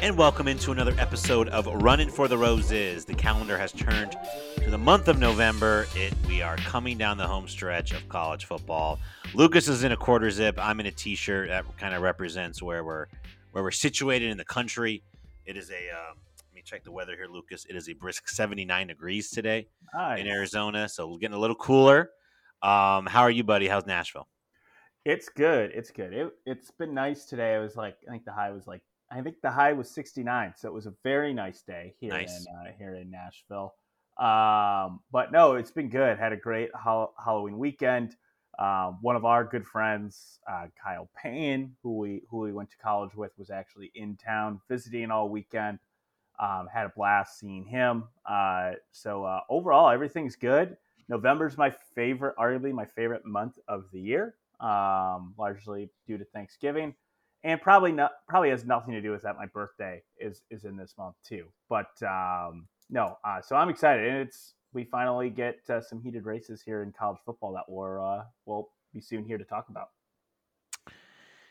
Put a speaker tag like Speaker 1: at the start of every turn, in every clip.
Speaker 1: and welcome into another episode of Running for the Roses. The calendar has turned to the month of November. It we are coming down the home stretch of college football. Lucas is in a quarter zip. I'm in a t-shirt that kind of represents where we're where we're situated in the country. It is a uh, let me check the weather here, Lucas. It is a brisk 79 degrees today
Speaker 2: Nice.
Speaker 1: in Arizona, so we're getting a little cooler. Um, how are you, buddy? How's Nashville?
Speaker 2: It's good. It's good. It, it's been nice today. I was like, I think the high was like, I think the high was 69. So it was a very nice day here
Speaker 1: Nice.
Speaker 2: in uh, here in Nashville. Um, but no, it's been good. Had a great Hall- Halloween weekend. Um, one of our good friends, uh, Kyle Payne, who we who we went to college with, was actually in town visiting all weekend. Um, had a blast seeing him. Uh, so uh, overall, everything's good. November's my favorite, arguably my favorite month of the year, um, largely due to Thanksgiving, and probably not probably has nothing to do with that. My birthday is is in this month too. But um, no, uh, so I'm excited, and it's we finally get uh, some heated races here in college football that we're uh, we'll be soon here to talk about.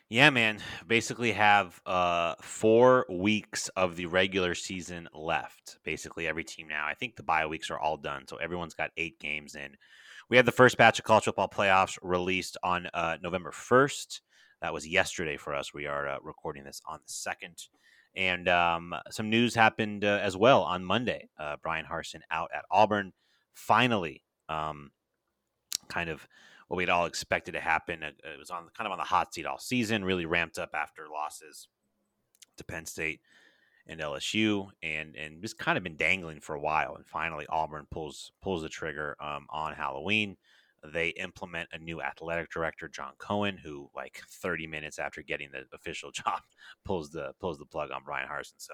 Speaker 1: Yeah, man. Basically, have uh, four weeks of the regular season left. Basically, every team now. I think the bye weeks are all done, so everyone's got eight games in. We had the first batch of college football playoffs released on uh, November first. That was yesterday for us. We are uh, recording this on the second, and um, some news happened uh, as well on Monday. Uh, Brian Harsin out at Auburn, finally, um, kind of what we'd all expected to happen. It, it was on kind of on the hot seat all season, really ramped up after losses to Penn State and LSU, and and just kind of been dangling for a while. And finally, Auburn pulls pulls the trigger um, on Halloween. They implement a new athletic director, John Cohen, who like 30 minutes after getting the official job pulls the pulls the plug on Brian Harsin. So.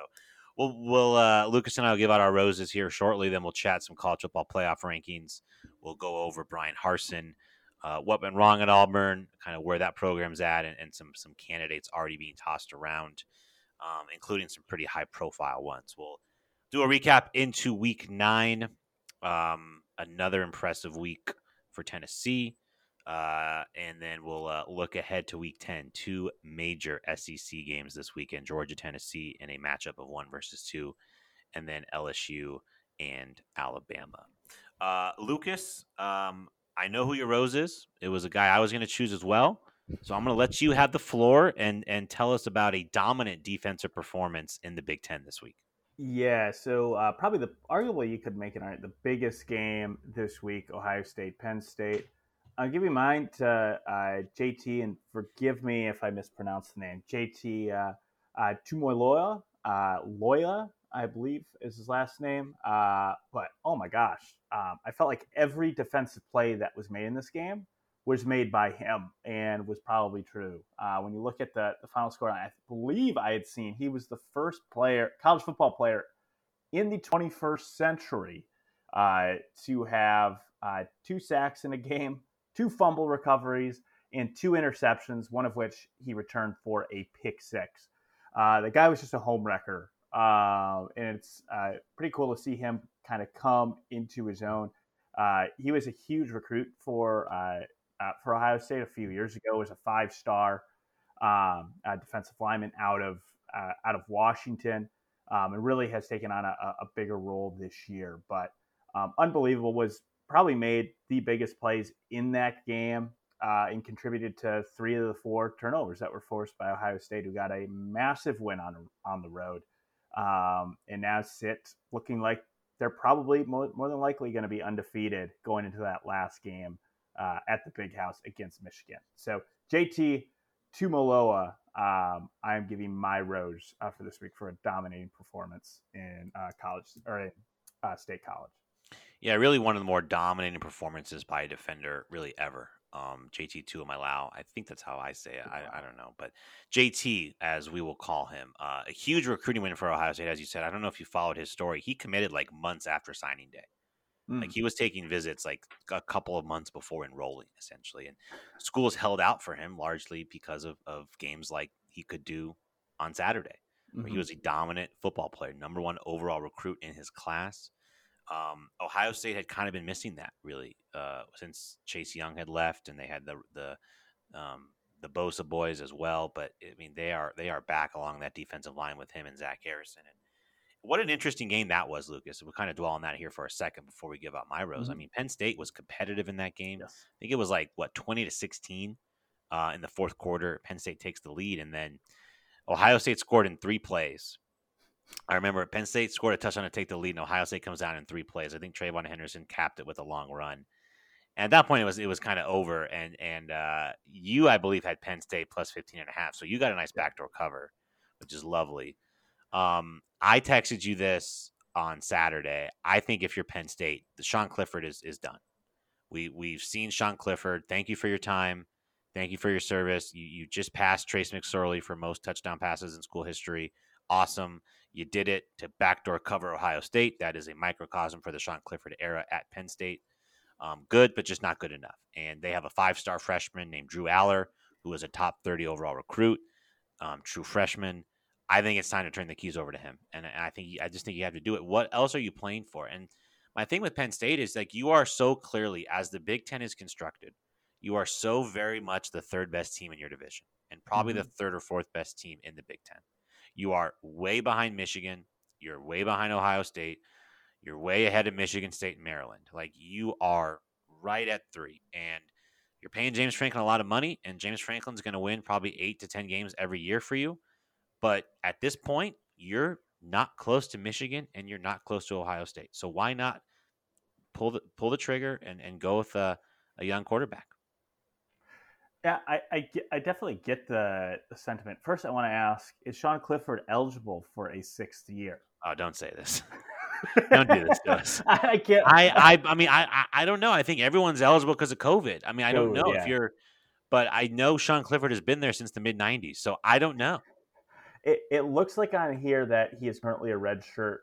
Speaker 1: We'll, we'll uh, Lucas and I will give out our roses here shortly. Then we'll chat some college football playoff rankings. We'll go over Brian Harsin, uh, what went wrong at Auburn, kind of where that program's at, and, and some some candidates already being tossed around, um, including some pretty high profile ones. We'll do a recap into Week Nine. Um, another impressive week for Tennessee, uh, and then we'll uh, look ahead to Week Ten. Two major SEC games this weekend: Georgia, Tennessee, in a matchup of one versus two, and then LSU and Alabama. Uh, Lucas, um, I know who your rose is. It was a guy I was going to choose as well. So I'm going to let you have the floor and and tell us about a dominant defensive performance in the Big Ten this week.
Speaker 2: Yeah, so uh, probably the arguably you could make it the biggest game this week: Ohio State, Penn State. I'll give you mine to uh, JT, and forgive me if I mispronounce the name. JT uh, uh, uh, Loya, I believe is his last name. Uh, but oh my gosh, um, I felt like every defensive play that was made in this game was made by him and was probably true. Uh, when you look at the, the final score, I believe I had seen he was the first player, college football player in the 21st century uh, to have uh, two sacks in a game, two fumble recoveries, and two interceptions, one of which he returned for a pick six. Uh, the guy was just a home wrecker. Uh, and it's uh, pretty cool to see him kind of come into his own. Uh, he was a huge recruit for uh, uh, for Ohio State a few years ago. Was a five star um, uh, defensive lineman out of uh, out of Washington, um, and really has taken on a, a bigger role this year. But um, unbelievable was probably made the biggest plays in that game uh, and contributed to three of the four turnovers that were forced by Ohio State, who got a massive win on on the road, um, and now sit looking like they're probably more, more than likely going to be undefeated going into that last game uh, at the Big House against Michigan. So JT Tumaloa, um, I am giving my rose uh, for this week for a dominating performance in uh, college or in uh, state college.
Speaker 1: Yeah, really one of the more dominating performances by a defender really ever. Um, JT Tuamailau, I think that's how I say it. I, I don't know, but JT, as we will call him, uh, a huge recruiting win for Ohio State, as you said. I don't know if you followed his story. He committed like months after signing day. Like
Speaker 2: Mm.
Speaker 1: he was taking visits like a couple of months before enrolling, essentially, and schools held out for him largely because of of games like he could do on Saturday. where He was a dominant football player, number one overall recruit in his class. Um, Ohio State had kind of been missing that really uh, since Chase Young had left, and they had the the um, the Bosa boys as well. But I mean, they are they are back along that defensive line with him and Zach Harrison. What an interesting game that was, Lucas. We'll kind of dwell on that here for a second before we give out my rose. Mm-hmm. I mean, Penn State was competitive in that game. Yes. I think it was like what twenty to sixteen uh, in the fourth quarter. Penn State takes the lead, and then Ohio State scored in three plays. I remember Penn State scored a touchdown to take the lead, and Ohio State comes down in three plays. I think TreVeyon Henderson capped it with a long run. And at that point, it was it was kind of over. And and uh, you, I believe, had Penn State plus 15 and a half. So you got a nice backdoor cover, which is lovely. Um, I texted you this on Saturday. I think if you're Penn State, the Sean Clifford is is done. We we've seen Sean Clifford. Thank you for your time. Thank you for your service. You you just passed Trace McSorley for most touchdown passes in school history. Awesome. You did it to backdoor cover Ohio State. That is a microcosm for the Sean Clifford era at Penn State. Um, good, but just not good enough. And they have a five star freshman named Drew Allar, who is a top 30 overall recruit, um, true freshman. I think it's time to turn the keys over to him. And I think, I just think you have to do it. What else are you playing for? And my thing with Penn State is like you are so clearly, as the Big Ten is constructed, you are so very much the third best team in your division and probably mm-hmm. the third or fourth best team in the Big Ten. You are way behind Michigan. You're way behind Ohio State. You're way ahead of Michigan State and Maryland. Like you are right at three. And you're paying James Franklin a lot of money, and James Franklin's going to win probably eight to 10 games every year for you. But at this point, you're not close to Michigan and you're not close to Ohio State. So why not pull the pull the trigger and, and go with a, a young quarterback?
Speaker 2: Yeah, I, I, I, definitely get the, the sentiment. First, I want to ask: Is Sean Clifford eligible for a sixth year?
Speaker 1: Oh, don't say this. don't do this to us.
Speaker 2: I can't.
Speaker 1: I, I, I mean, I, I don't know. I think everyone's eligible because of COVID. I mean, I don't oh, know yeah. if you're, but I know Sean Clifford has been there since the mid '90s, so I don't know.
Speaker 2: It, it looks like on here that he is currently a redshirt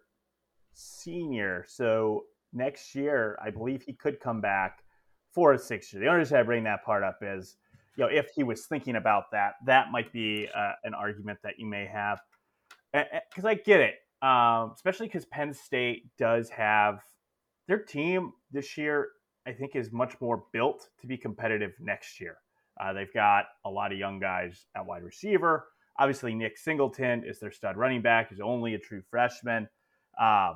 Speaker 2: senior. So next year, I believe he could come back for a sixth year. The only reason I bring that part up is you know, if he was thinking about that, that might be uh, an argument that you may have. Because I get it, um, especially because Penn State does have their team this year. I think is much more built to be competitive next year. Uh, they've got a lot of young guys at wide receiver. Obviously, Nick Singleton is their stud running back. He's only a true freshman. Uh,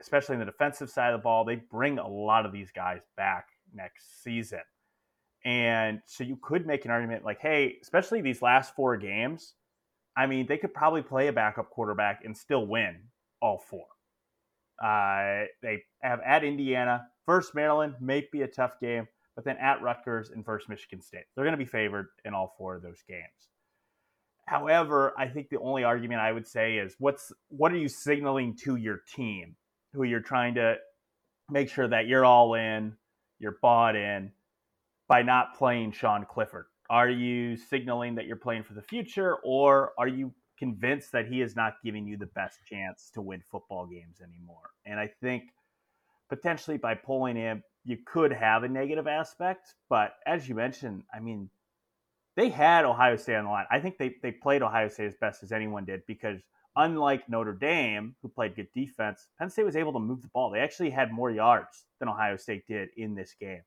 Speaker 2: especially in the defensive side of the ball, they bring a lot of these guys back next season. And so you could make an argument like, hey, especially these last four games, I mean, they could probably play a backup quarterback and still win all four. Uh, they have at Indiana, first Maryland, may be a tough game, but then at Rutgers and first Michigan State. They're going to be favored in all four of those games. However, I think the only argument I would say is what's what are you signaling to your team who you're trying to make sure that you're all in, you're bought in, by not playing Sean Clifford? Are you signaling that you're playing for the future, or are you convinced that he is not giving you the best chance to win football games anymore? And I think potentially by pulling him, you could have a negative aspect. But as you mentioned, I mean, they had Ohio State on the line. I think they, they played Ohio State as best as anyone did because unlike Notre Dame, who played good defense, Penn State was able to move the ball. They actually had more yards than Ohio State did in this game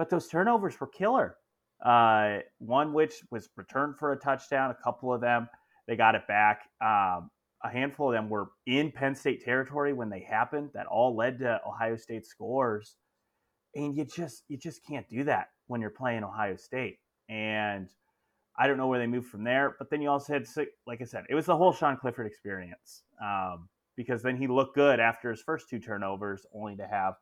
Speaker 2: but those turnovers were killer. Uh, one which was returned for a touchdown. A couple of them they got it back. Um, a handful of them were in Penn State territory when they happened. That all led to Ohio State scores, and you just you just can't do that when you're playing Ohio State. And I don't know where they moved from there. But then you also had, like I said, it was the whole Sean Clifford experience um, because then he looked good after his first two turnovers, only to have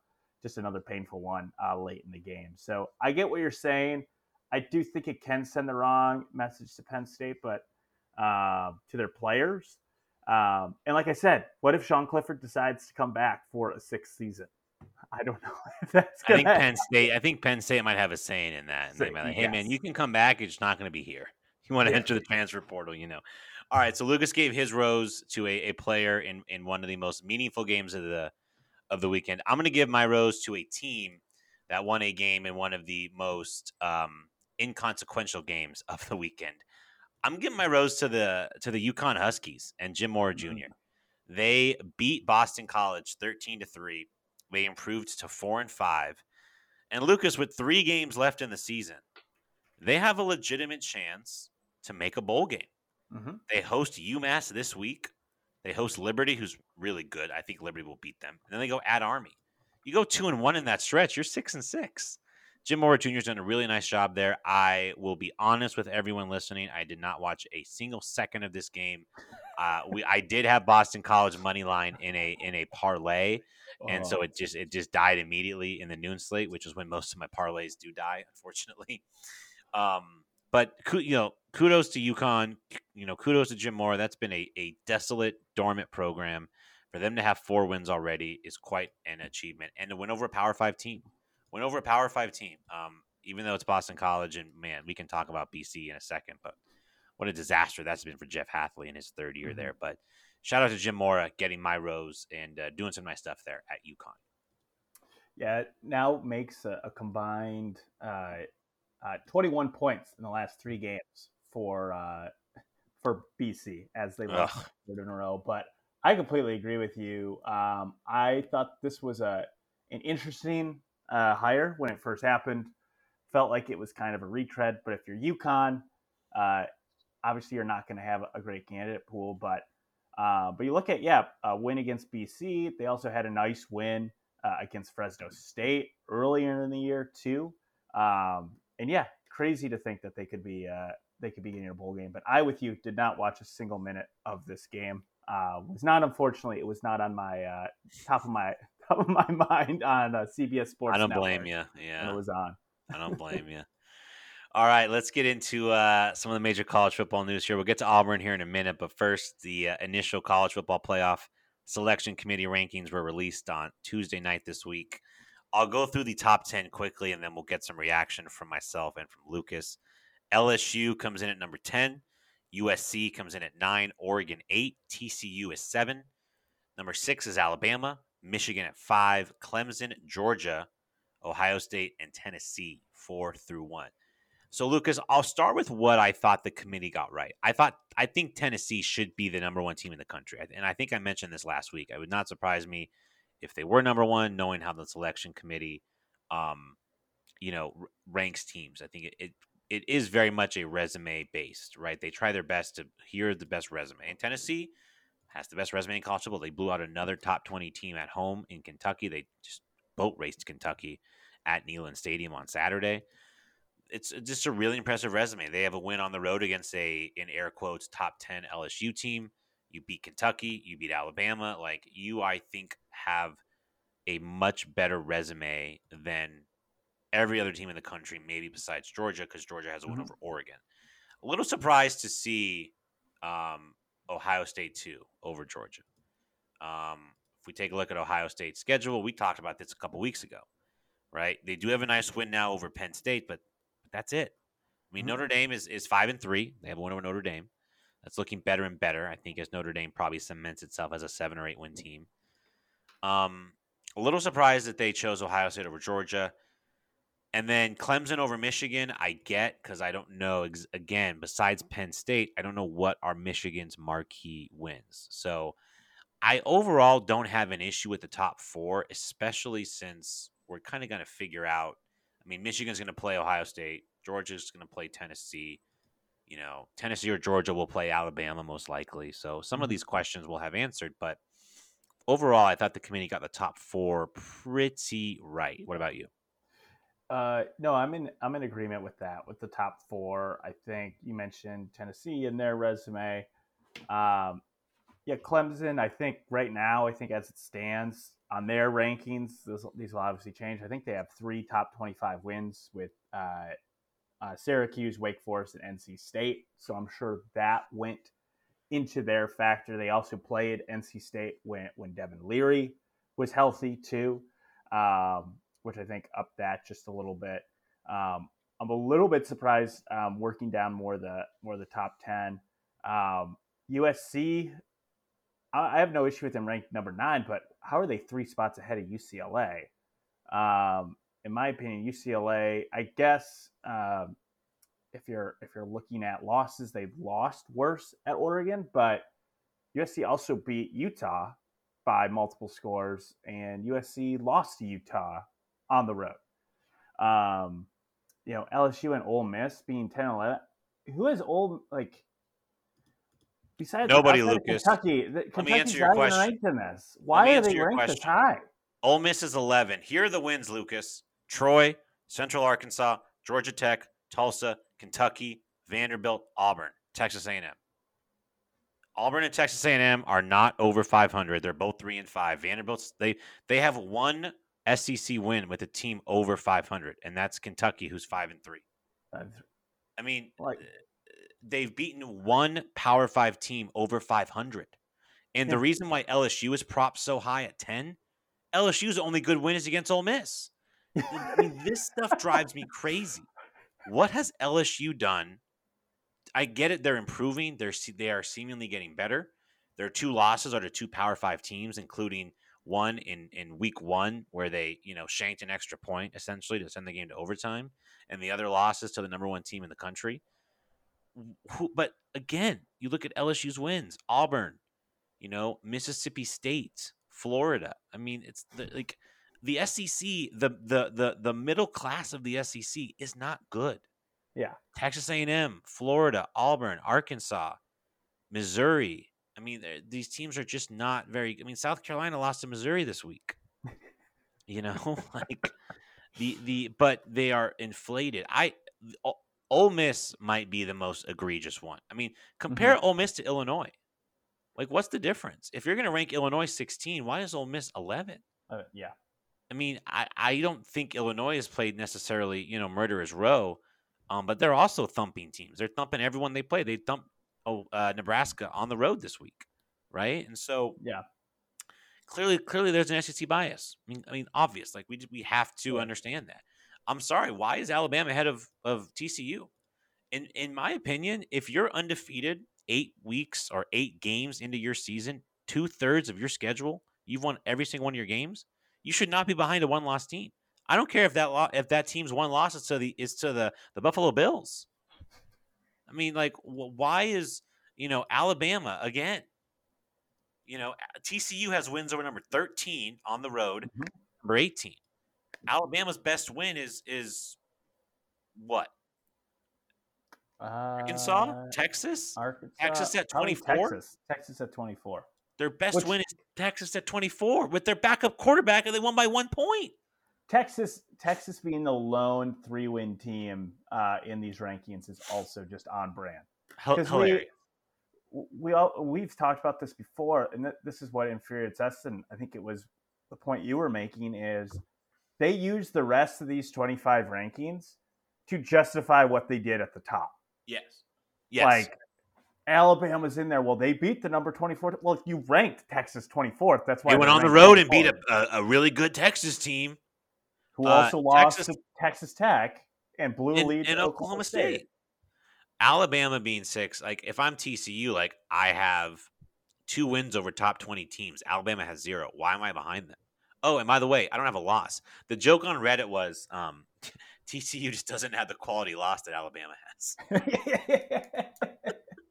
Speaker 2: just another painful one uh, late in the game. So I get what you're saying. I do think it can send the wrong message to Penn State, but uh, to their players. Um, and like I said, what if Sean Clifford decides to come back for a sixth season? I don't know if that's.
Speaker 1: I think Penn State. I think Penn State might have a saying in that. And they might like, "Hey, yes. man, you can come back. It's not going to be here. You want to yeah. enter the transfer portal, you know." All right. So Lucas gave his rose to a, a player in in one of the most meaningful games of the of the weekend. I'm going to give my rose to a team that won a game in one of the most um, inconsequential games of the weekend. I'm giving my rose to the to the UConn Huskies and Jim Mora junior mm-hmm. They beat Boston College 13 to 3. They improved to 4 and 5. And Lucas with 3 games left in the season, they have a legitimate chance to make a bowl game.
Speaker 2: Mm-hmm.
Speaker 1: They host UMass this week. They host Liberty, who's really good. I think Liberty will beat them. And then they go at Army. You go two and one in that stretch, you're six and six. Jim Mora Jr. has done a really nice job there. I will be honest with everyone listening. I did not watch a single second of this game. Uh, we I did have Boston College money line in a in a parlay, and so
Speaker 2: Oh.
Speaker 1: it just it just died immediately in the noon slate, which is when most of my parlays do die, unfortunately. Um, but you know, kudos to UConn. You know, kudos to Jim Mora. That's been a, a desolate, dormant program. For them to have four wins already is quite an achievement, and to win over a Power Five team, win over a Power Five team. Um, even though it's Boston College, and man, we can talk about BC in a second, but what a disaster that's been for Jeff Hafley in his third year
Speaker 2: Mhm.
Speaker 1: there. But shout out to Jim Mora getting my rose and uh, doing some nice stuff there at UConn.
Speaker 2: Yeah, it now makes a, a combined uh, uh, 21 points in the last three games for uh, for BC as they lost
Speaker 1: Ugh.
Speaker 2: third in a row. But I completely agree with you. Um, I thought this was a an interesting uh, hire when it first happened. Felt like it was kind of a retread, but if you're UConn, uh, obviously you're not going to have a great candidate pool. But uh, but you look at yeah, a win against BC. They also had a nice win uh, against Fresno State earlier in the year too. Um, and yeah, crazy to think that they could be uh, they could be getting a bowl game. But I, with you, did not watch a single minute of this game. Uh, was not unfortunately it was not on my uh, top of my of my mind on uh, CBS Sports.
Speaker 1: I don't
Speaker 2: Network
Speaker 1: blame you. Yeah.
Speaker 2: it was on.
Speaker 1: I don't blame you. All right, let's get into uh, some of the major college football news here. We'll get to Auburn here in a minute, but first, the uh, initial college football playoff selection committee rankings were released on Tuesday night this week. I'll go through the top 10 quickly and then we'll get some reaction from myself and from Lucas. LSU comes in at number 10, USC comes in at 9, Oregon 8, TCU is 7. Number 6 is Alabama, Michigan at 5, Clemson, Georgia, Ohio State, and Tennessee, four through one. So, Lucas, I'll start with what I thought the committee got right. I thought I think Tennessee should be the number one team in the country, and I think I mentioned this last week. It would not surprise me if they were number one, knowing how the selection committee, um, you know, r- ranks teams. I think it, it it is very much a resume based, right? They try their best to hear the best resume, and Tennessee has the best resume in college football. They blew out another top twenty team at home in Kentucky. They just boat raced Kentucky at Neyland Stadium on Saturday. It's just a really impressive resume. They have a win on the road against a, in air quotes, top 10 LSU team. You beat Kentucky, you beat Alabama. Like, you, I think, have a much better resume than every other team in the country, maybe besides Georgia, because Georgia has a win
Speaker 2: Mhm.
Speaker 1: over Oregon. A little surprised to see um, Ohio State, too, over Georgia. Um, if we take a look at Ohio State's schedule, we talked about this a couple weeks ago, right? They do have a nice win now over Penn State, but that's it. I mean,
Speaker 2: Mhm.
Speaker 1: Notre Dame is, is five and three. They have a win over Notre Dame. That's looking better and better. I think as Notre Dame probably cements itself as a seven or eight win team. Um, a little surprised that they chose Ohio State over Georgia. And then Clemson over Michigan, I get because I don't know. Ex- again, besides Penn State, I don't know what are Michigan's marquee wins. So I overall don't have an issue with the top four, especially since we're kind of going to figure out. I mean, Michigan's going to play Ohio State, Georgia's going to play Tennessee. You know, Tennessee or Georgia will play Alabama most likely. So some of
Speaker 2: Mhm.
Speaker 1: these questions will have answered, but overall, I thought the committee got the top four pretty right. What about you?
Speaker 2: Uh, no, I'm in. I'm in agreement with that. With the top four, I think you mentioned Tennessee in their resume. Um, yeah, Clemson. I think right now, I think as it stands on their rankings, this, these will obviously change. I think they have three top 25 wins with uh, uh, Syracuse, Wake Forest, and NC State. So I'm sure that went into their factor. They also played NC State when when Devin Leary was healthy too. Um, which I think upped that just a little bit. Um, I'm a little bit surprised um, working down more the more the top ten. Um, USC, I, I have no issue with them ranked number nine, but how are they three spots ahead of UCLA? Um, in my opinion, UCLA, I guess um, if you're if you're looking at losses, they've lost worse at Oregon, but USC also beat Utah by multiple scores, and USC lost to Utah on the road. Um, you know LSU and Ole Miss being 10 11. Who has old like besides
Speaker 1: Nobody, Lucas.
Speaker 2: Kentucky? The,
Speaker 1: Let me
Speaker 2: Kentucky's
Speaker 1: answer your question.
Speaker 2: ranked in this. Why
Speaker 1: me
Speaker 2: are they ranked this
Speaker 1: question.
Speaker 2: high?
Speaker 1: Ole Miss is 11. Here are the wins, Lucas. Troy, Central Arkansas, Georgia Tech, Tulsa, Kentucky, Vanderbilt, Auburn, Texas A&M. Auburn and Texas A&M are not over 500. They're both 3 and 5. Vanderbilt's they they have one SEC win with a team over 500 and that's Kentucky who's 5 and 3. I mean,
Speaker 2: Like- eh,
Speaker 1: they've beaten one Power 5 team over 500. And the reason why LSU is propped so high at 10, LSU's only good win is against Ole Miss. I mean, this stuff drives me crazy. What has LSU done? I get it; they're improving. They're they are seemingly getting better. Their two losses are to two Power Five teams, including one in in Week One where they you know shanked an extra point essentially to send the game to overtime, and the other losses to the number one team in the country. Who, but again, you look at LSU's wins: Auburn, you know, Mississippi State, Florida. I mean, it's the, like the SEC, the the the the middle class of the SEC is not good.
Speaker 2: Yeah.
Speaker 1: Texas A&M, Florida, Auburn, Arkansas, Missouri. I mean, these teams are just not very. I mean, South Carolina lost to Missouri this week. You know, like the the but they are inflated. I Ole Miss might be the most egregious one. I mean, compare Ole Miss to Illinois. Like, what's the difference? If you're going to rank Illinois 16, why is Ole Miss 11?
Speaker 2: Uh, yeah.
Speaker 1: I mean, I, I don't think Illinois has played necessarily, you know, murderer's row, um, but they're also thumping teams. They're thumping everyone they play. They thumped oh, uh, Nebraska on the road this week, right? And so
Speaker 2: Yeah.
Speaker 1: clearly, clearly, there's an SEC bias. I mean, I mean, obvious. Like we we have to
Speaker 2: Right.
Speaker 1: understand that. I'm sorry. Why is Alabama ahead of of TCU? In in my opinion, if you're undefeated eight weeks or eight games into your season, two thirds of your schedule, you've won every single one of your games. You should not be behind a one loss team. I don't care if that lo- if that team's one loss is to the is to the the Buffalo Bills. I mean, like, why is you know Alabama again? You know, TCU has wins over number thirteen on the road,
Speaker 2: Mhm.
Speaker 1: number eighteen. Alabama's best win is is what? Arkansas,
Speaker 2: Uh,
Speaker 1: Texas.
Speaker 2: Arkansas,
Speaker 1: Texas at 24?
Speaker 2: Texas, Texas at 24.
Speaker 1: Their best
Speaker 2: which-
Speaker 1: win is Texas at twenty four with their backup quarterback, and they won by one point.
Speaker 2: Texas, Texas being the lone three-win team uh, in these rankings is also just on brand.
Speaker 1: Hilarious.
Speaker 2: we we all we've talked about this before, and th- this is what infuriates us. And I think it was the point you were making is they use the rest of these twenty-five rankings to justify what they did at the top.
Speaker 1: Yes. Yes.
Speaker 2: Like Alabama's in there. Well, they beat the number twenty-four. Well, you ranked Texas twenty-fourth. That's why
Speaker 1: they went on the road and beat
Speaker 2: 24th,
Speaker 1: a, a really good Texas team
Speaker 2: who
Speaker 1: uh,
Speaker 2: also lost
Speaker 1: Texas-
Speaker 2: to Texas Tech and blew a lead
Speaker 1: in
Speaker 2: to
Speaker 1: Oklahoma State. Alabama being six, like if I'm TCU, like I have two wins over top 20 teams. Alabama has zero. Why am I behind them? Oh, and by the way, I don't have a loss. The joke on Reddit was um, TCU just doesn't have the quality loss that Alabama has.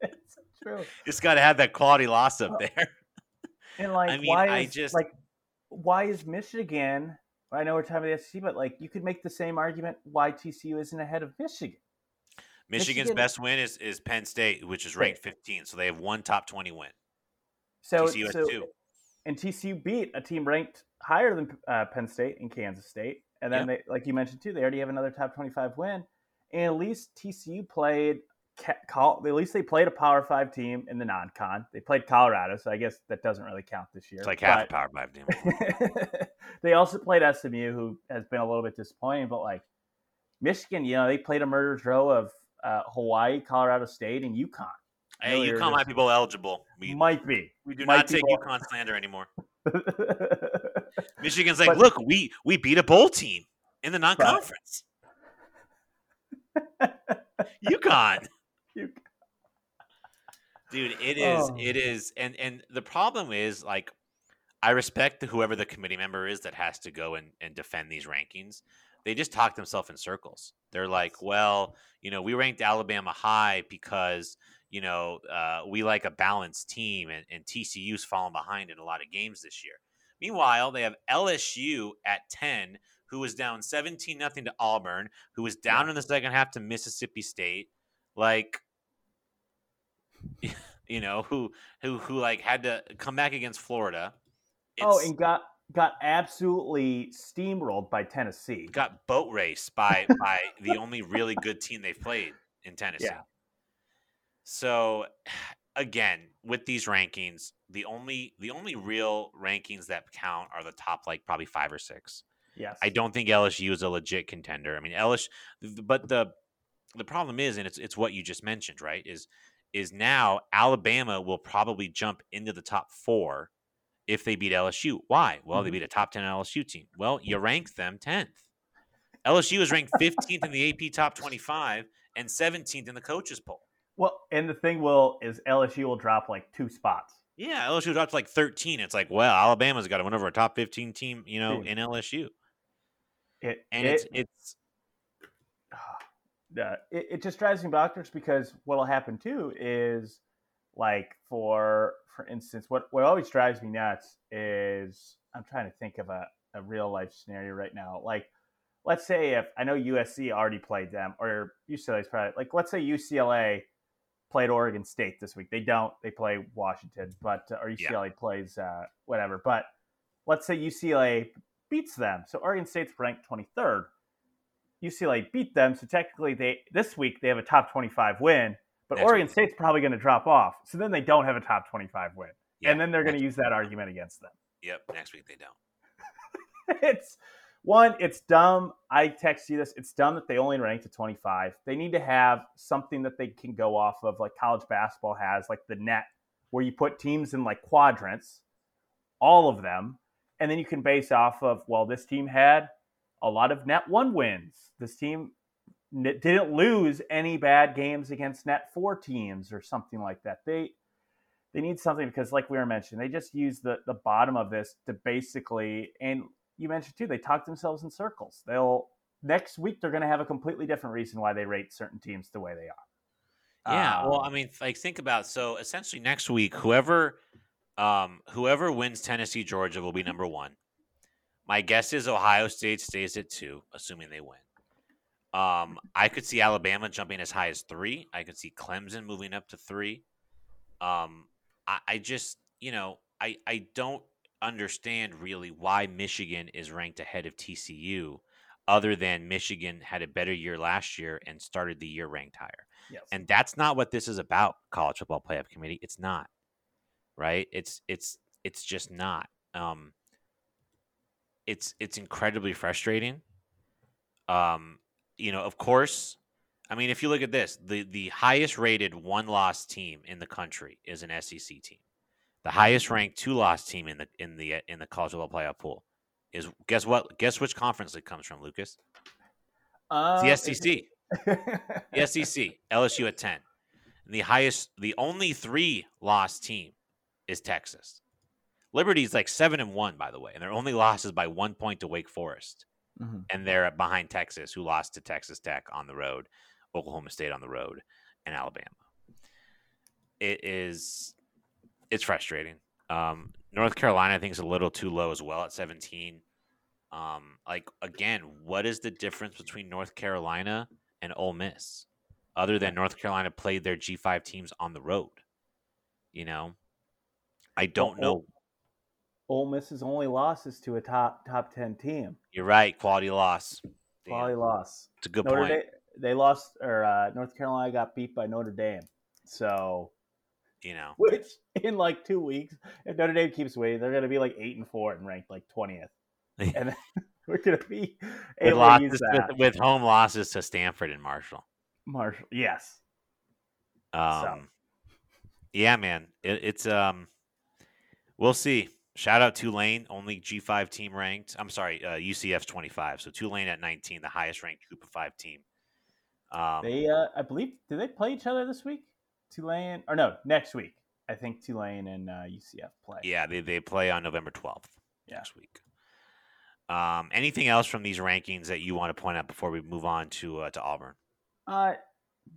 Speaker 2: it's true.
Speaker 1: It's got to have that quality loss up there.
Speaker 2: And like,
Speaker 1: I mean,
Speaker 2: why
Speaker 1: I
Speaker 2: is
Speaker 1: just-
Speaker 2: like, why is Michigan? I know we're talking about the SEC, but like, you could make the same argument why TCU isn't ahead of Michigan.
Speaker 1: Michigan's
Speaker 2: Michigan-
Speaker 1: best win is, is Penn State, which is ranked 15. So they have one top 20 win.
Speaker 2: So,
Speaker 1: TCU has
Speaker 2: so
Speaker 1: two.
Speaker 2: and TCU beat a team ranked higher than uh, Penn State and Kansas State, and then they, like you mentioned too, they already have another top twenty-five win, and at least TCU played. Ca- at least they played a Power Five team in the non-con. They played Colorado, so I guess that doesn't really count this year.
Speaker 1: It's like half a power five team.
Speaker 2: they also played SMU, who has been a little bit disappointing. But like Michigan, you know, they played a murderer's row of uh, Hawaii, Colorado State, and UConn.
Speaker 1: Hey,
Speaker 2: Earlier
Speaker 1: UConn
Speaker 2: this-
Speaker 1: might be bowl eligible. We,
Speaker 2: Might be.
Speaker 1: we do
Speaker 2: might
Speaker 1: not take
Speaker 2: bowl-
Speaker 1: UConn slander anymore. Michigan's like,
Speaker 2: But-
Speaker 1: look, we we beat a bowl team in the non-conference. UConn, Dude, it is
Speaker 2: Oh.
Speaker 1: it is, and and the problem is like, I respect whoever the committee member is that has to go and and defend these rankings. They just talk themselves in circles. They're like, well, you know, we ranked Alabama high because you know uh, we like a balanced team, and, and TCU's fallen behind in a lot of games this year. Meanwhile, they have LSU at 10, who was down 17 nothing to Auburn, who was down in the second half to Mississippi State. Like you know, who who who like had to come back against Florida.
Speaker 2: oh, and got got absolutely steamrolled by Tennessee.
Speaker 1: got boat raced by by the only really good team they've played in Tennessee.
Speaker 2: Yeah.
Speaker 1: So again, with these rankings, the only the only real rankings that count are the top like probably 5 or 6.
Speaker 2: Yes,
Speaker 1: I don't think LSU is a legit contender. I mean, LSU but the the problem is and it's it's what you just mentioned, right? Is is now Alabama will probably jump into the top 4 if they beat LSU. Why? Well, they
Speaker 2: Mhm.
Speaker 1: beat a top 10 LSU team. Well, you rank them 10th. LSU is ranked 15th in the AP top 25 and 17th in the coaches poll.
Speaker 2: Well, and the thing will is LSU will drop like two spots.
Speaker 1: Yeah, LSU dropped like 13. It's like, well, Alabama's got to win over a top 15 team, you know, in LSU.
Speaker 2: It
Speaker 1: And
Speaker 2: it,
Speaker 1: it's it's
Speaker 2: uh, it it just drives me bonkers because what'll happen too is like for for instance, what what always drives me nuts is I'm trying to think of a, a real life scenario right now. Like let's say if I know USC already played them or UCLA's probably like let's say UCLA played Oregon State this week. They don't. They play Washington, but uh, or
Speaker 1: Yeah.
Speaker 2: UCLA plays uh, whatever. But let's say UCLA beats them. So Oregon State's ranked 23rd. UCLA beat them, so technically they this week they have a top 25 win, but
Speaker 1: Next
Speaker 2: Oregon
Speaker 1: week.
Speaker 2: State's probably going to drop off. So then they don't have a top 25 win.
Speaker 1: yeah,
Speaker 2: and then they're going to use that argument against them.
Speaker 1: Yep, next week they don't.
Speaker 2: it's one, it's dumb. I text you this. It's dumb that they only rank to 25. They need to have something that they can go off of, like college basketball has, like the net, where you put teams in like quadrants, all of them, and then you can base off of, well, this team had a lot of net one wins. This team n- didn't lose any bad games against net four teams or something like that. They they need something because, like we were mentioning, they just use the the bottom of this to basically and you mentioned too, they talk themselves in circles. They'll next week they're going to have a completely different reason why they rate certain teams the way they are.
Speaker 1: Yeah, well, I
Speaker 2: Um,
Speaker 1: mean, like think about so essentially next week, whoever um whoever wins Tennessee Georgia will be number 1. My guess is Ohio State stays at 2, assuming they win. Um I could see Alabama jumping as high as 3. I could see Clemson moving up to 3. Um I, I just, you know, I I don't understand really why Michigan is ranked ahead of TCU other than Michigan had a better year last year and started the year ranked higher.
Speaker 2: yes.
Speaker 1: And that's not what this is about, college football playoff committee. It's not. Right? It's it's it's just not. Um it's it's incredibly frustrating. Um, you know, of course, I mean, if you look at this, the the highest rated one loss team in the country is an SEC team. The highest ranked two loss team in the in the in the college football playoff pool is guess what? Guess which conference it comes from, Lucas?
Speaker 2: Uh,
Speaker 1: the SEC. The SEC, LSU at 10. And the highest, the only three loss team is Texas. Liberty's like seven and one, by the way, and their only loss is by one point to Wake Forest,
Speaker 2: Mhm.
Speaker 1: and they're behind Texas, who lost to Texas Tech on the road, Oklahoma State on the road, and Alabama. It is, it's frustrating. Um, North Carolina, I think, is a little too low as well at 17. Um, like again, what is the difference between North Carolina and Ole Miss, other than North Carolina played their G five teams on the road? You know, I don't know.
Speaker 2: Ole- Miss's only loss is to a top top ten team.
Speaker 1: You're right. Quality loss. Damn,
Speaker 2: Quality loss.
Speaker 1: it's a good
Speaker 2: Notre
Speaker 1: point.
Speaker 2: Dame, they lost, or uh, North Carolina got beat by Notre Dame. So,
Speaker 1: You know,
Speaker 2: which in like two weeks, if Notre Dame keeps winning, they're going to be like eight and four and ranked like twentieth, and we're going to be
Speaker 1: with losses with, with home losses to Stanford and Marshall.
Speaker 2: Marshall, yes,
Speaker 1: Um, yeah, man, it, it's um, we'll see. Shout out Tulane, only G five team ranked. I'm sorry, uh, UCF's 25. So Tulane at 19, the highest ranked Group of Five team. Um,
Speaker 2: they, uh, I believe, do they play each other this week? Tulane, or no, next week. I think Tulane and uh, UCF play.
Speaker 1: yeah, they they play on November 12th
Speaker 2: Yeah.
Speaker 1: next week. Um, anything else from these rankings that you want to point out before we move on to uh, to Auburn?
Speaker 2: Uh,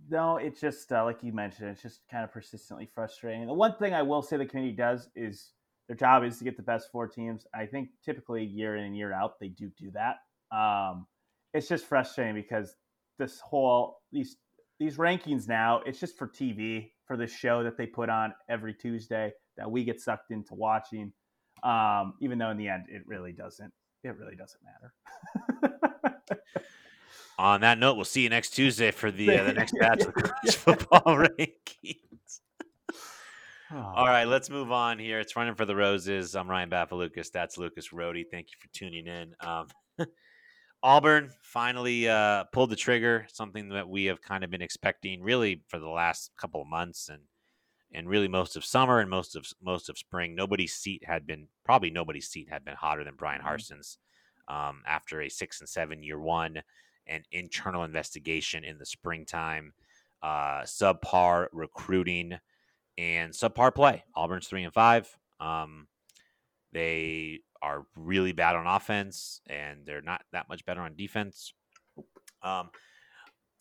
Speaker 2: no, it's just uh, like you mentioned. It's just kind of persistently frustrating. The one thing I will say the committee does is their job is to get the best four teams. I think typically year in and year out they do do that. Um, it's just frustrating because this whole these these rankings now it's just for TV for the show that they put on every Tuesday that we get sucked into watching. Um, even though in the end it really doesn't it really doesn't matter.
Speaker 1: On that note, we'll see you next Tuesday for the uh, the next batch of college football rankings. All right, let's move on here. It's running for the roses. I'm Ryan Bafalukas. That's Lucas Rody. Thank you for tuning in. Um, Auburn finally uh, pulled the trigger, something that we have kind of been expecting really for the last couple of months and and really most of summer and most of most of spring. Nobody's seat had been probably nobody's seat had been hotter than Brian mm-hmm. Um, after a six and seven year one and internal investigation in the springtime, uh, subpar recruiting and subpar play. Auburn's three and five. Um, they are really bad on offense, and they're not that much better on defense. Um,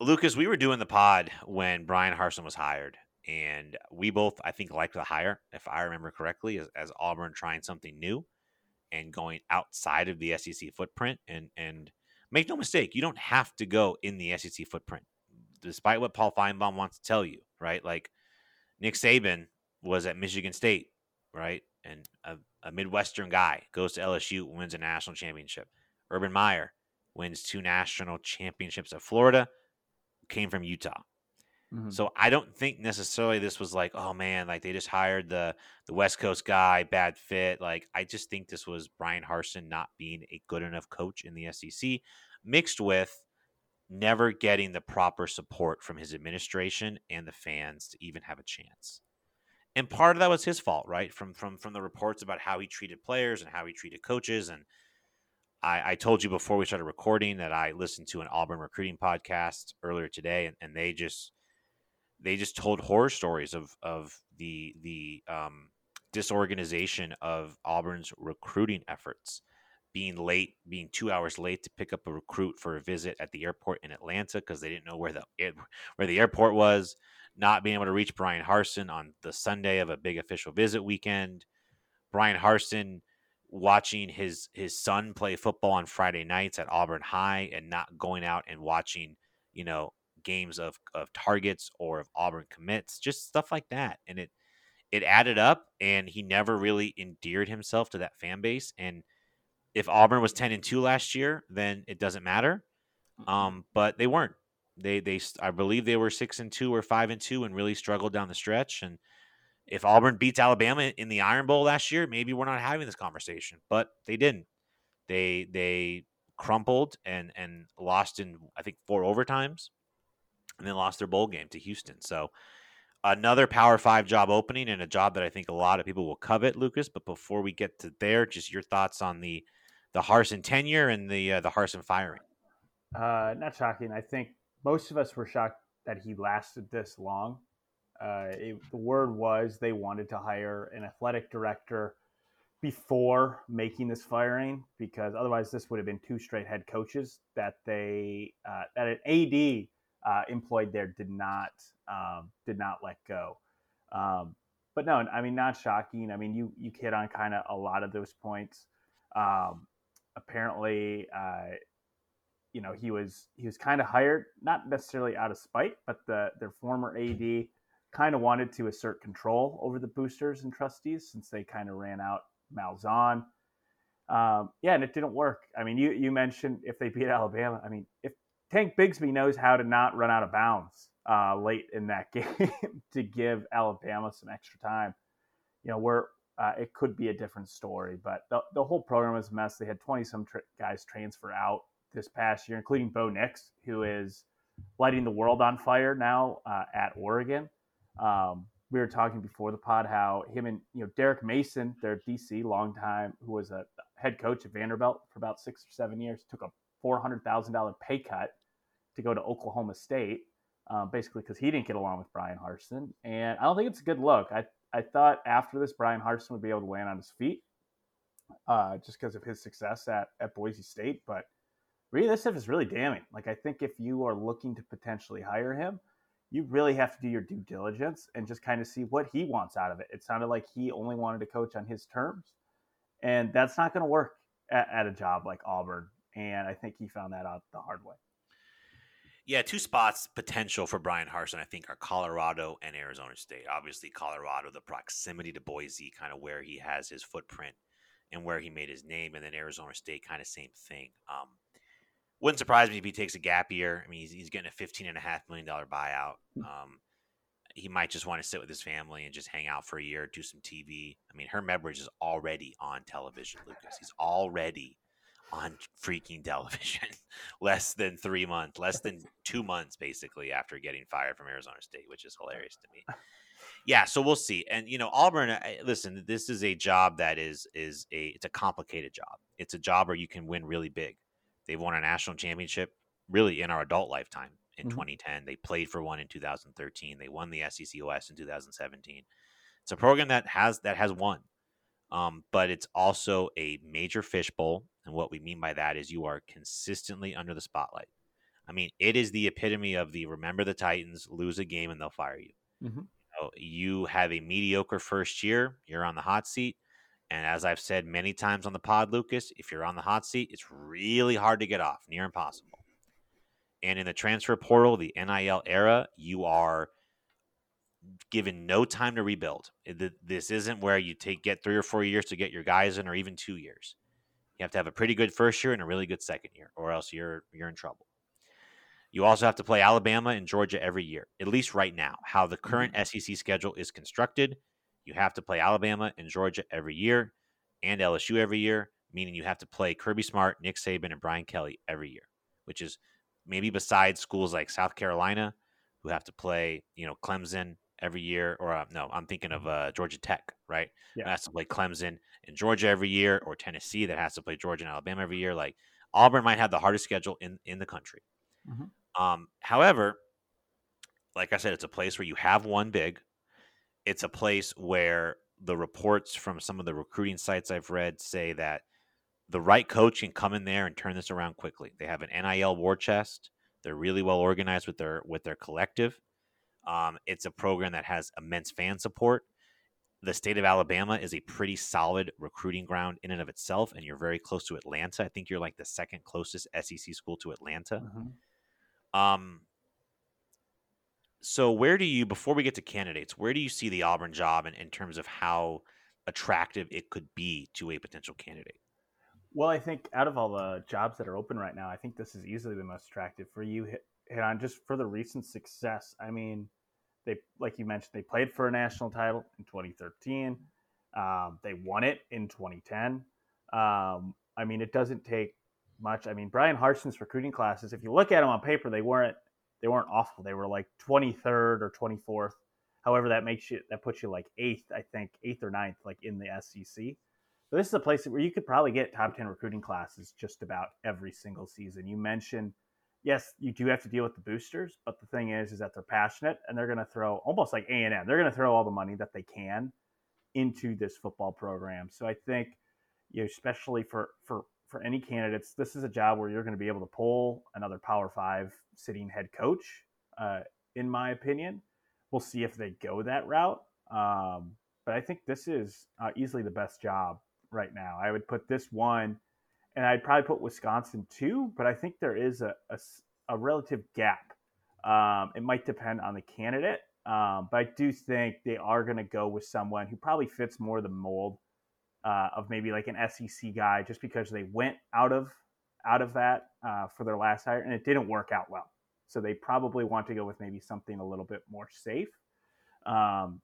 Speaker 1: Lucas, we were doing the pod when Brian Harsin was hired, and we both, I think, liked the hire, if I remember correctly, as, as Auburn trying something new and going outside of the SEC footprint. And and make no mistake, you don't have to go in the SEC footprint, despite what Paul Finebaum wants to tell you, right? Like Nick Saban was at Michigan State, right? And a a Midwestern guy, goes to LSU, wins a national championship. Urban Meyer wins two national championships at Florida, came from Utah. Mm-hmm. So I don't think necessarily this was like, oh man, like they just hired the the West Coast guy, bad fit. Like I just think this was Brian Harsin not being a good enough coach in the SEC, mixed with never getting the proper support from his administration and the fans to even have a chance and part of that was his fault, right? From from from the reports about how he treated players and how he treated coaches. And I, I told you before we started recording that I listened to an Auburn recruiting podcast earlier today, and, and they just they just told horror stories of of the the um, disorganization of Auburn's recruiting efforts, being late, being two hours late to pick up a recruit for a visit at the airport in Atlanta because they didn't know where the where the airport was not being able to reach Brian Harsin on the Sunday of a big official visit weekend. Brian Harsin watching his his son play football on Friday nights at Auburn High and not going out and watching, you know, games of of targets or of Auburn commits, just stuff like that. And it it added up and he never really endeared himself to that fan base and if Auburn was 10 and 2 last year, then it doesn't matter. Um, but they weren't. They they I believe they were six and two or five and two and really struggled down the stretch. And if Auburn beats Alabama in the Iron Bowl last year, maybe we're not having this conversation. But they didn't. They they crumpled and and lost in I think four overtimes, and then lost their bowl game to Houston. So another Power Five job opening and a job that I think a lot of people will covet, Lucas. But before we get to there, just your thoughts on the the Harsin tenure and the uh, the Harsin firing.
Speaker 2: Uh, not shocking. I think most of us were shocked that he lasted this long. Uh, it, the word was they wanted to hire an athletic director before making this firing because otherwise this would have been two straight head coaches that they uh, that an AD uh, employed there did not um, did not let go. Um, but no, I mean not shocking. I mean you you hit on kind of a lot of those points. Um, apparently, uh, you know he was he was kind of hired not necessarily out of spite, but the their former AD kind of wanted to assert control over the boosters and trustees since they kind of ran out Malzahn. Um, yeah, and it didn't work. I mean, you you mentioned if they beat Alabama. I mean, if Tank Bigsby knows how to not run out of bounds uh, late in that game to give Alabama some extra time, you know, we're uh, it could be a different story. But the, the whole program was a mess. They had 20 some guys transfer out this past year, including Bo Nix, who is lighting the world on fire now uh, at Oregon. Um, we were talking before the pod how him and you know Derek Mason, their DC, long time, who was a head coach at Vanderbilt for about six or seven years, took a four hundred thousand dollar pay cut to go to Oklahoma State, um, basically because he didn't get along with Brian Harsin, and I don't think it's a good look. I I thought after this Brian Harsin would be able to land on his feet, uh, just because of his success at at Boise State, but really this stuff is really damning. Like I think if you are looking to potentially hire him, you really have to do your due diligence and just kind of see what he wants out of it. It sounded like he only wanted to coach on his terms, and that's not going to work at, at, a job like Auburn. And I think he found that out the hard way.
Speaker 1: Yeah, two spots potential for Bryan Harsin, I think, are Colorado and Arizona State. Obviously, Colorado, the proximity to Boise, kind of where he has his footprint and where he made his name, and then Arizona State, kind of same thing. Um, wouldn't surprise me if he takes a gap year. I mean, he's, he's getting a fifteen and a half million dollar buyout. Hmm. Um, he might just want to sit with his family and just hang out for a year, do some TV. I mean, Herm Edwards is already on television, Lucas. He's already on freaking television. Less than three months, less than two months, basically, after getting fired from Arizona State, which is hilarious to me. Yeah, so we'll see. And you know, Auburn. Listen, this is a job that is is a it's a complicated job. It's a job where you can win really big. They've won a national championship really in our adult lifetime in mm-hmm. 2010. They played for one in 2013. They won the SEC West in 2017. It's a program that has that has won, um, but it's also a major fishbowl. And what we mean by that is you are consistently under the spotlight. I mean, it is the epitome of the remember the Titans, lose a game, and they'll fire you. Mm-hmm. You, know, you have a mediocre first year, you're on the hot seat. And as I've said many times on the pod, Lucas, if you're on the hot seat, it's really hard to get off, near impossible. And in the transfer portal, the NIL era, you are given no time to rebuild. This isn't where you take get three or four years to get your guys in, or even two years. You have to have a pretty good first year and a really good second year, or else you're you're in trouble. You also have to play Alabama and Georgia every year, at least right now. How the current mm-hmm. SEC schedule is constructed, you have to play Alabama and Georgia every year and LSU every year, meaning you have to play Kirby Smart, Nick Saban, and Brian Kelly every year, which is maybe besides schools like South Carolina, who have to play, you know, Clemson every year, or uh, no, I'm thinking of uh, Georgia Tech, right? Yeah. That has to play Clemson and Georgia every year, or Tennessee that has to play Georgia and Alabama every year. Like Auburn might have the hardest schedule in in the country. Mm-hmm. Um, however, like I said, it's a place where you have one big, it's a place where the reports from some of the recruiting sites I've read say that the right coach can come in there and turn this around quickly. They have an NIL war chest. They're really well organized with their with their collective. Um, it's a program that has immense fan support. The state of Alabama is a pretty solid recruiting ground in and of itself, and you're very close to Atlanta. I think you're like the second closest SEC school to Atlanta. Mm-hmm. Um, so where do you before we get to candidates where do you see the auburn job in, in terms of how attractive it could be to a potential candidate
Speaker 2: well i think out of all the jobs that are open right now i think this is easily the most attractive for you on just for the recent success i mean they like you mentioned they played for a national title in 2013 um, they won it in 2010 um, i mean it doesn't take much i mean Bryan Harsin's recruiting classes if you look at them on paper they weren't they weren't awful. They were like 23rd or 24th. However, that makes you that puts you like eighth, I think, eighth or ninth, like in the SEC. So this is a place where you could probably get top 10 recruiting classes just about every single season. You mentioned, yes, you do have to deal with the boosters, but the thing is, is that they're passionate and they're going to throw almost like A and M. They're going to throw all the money that they can into this football program. So I think, you know, especially for for for any candidates, this is a job where you're going to be able to pull another Power Five sitting head coach. Uh, in my opinion, we'll see if they go that route. Um, but I think this is uh, easily the best job right now. I would put this one, and I'd probably put Wisconsin too, But I think there is a, a, a relative gap. Um, it might depend on the candidate, um, but I do think they are going to go with someone who probably fits more the mold uh, of maybe like an SEC guy just because they went out of out of that uh, for their last hire and it didn't work out well. So they probably want to go with maybe something a little bit more safe. Um,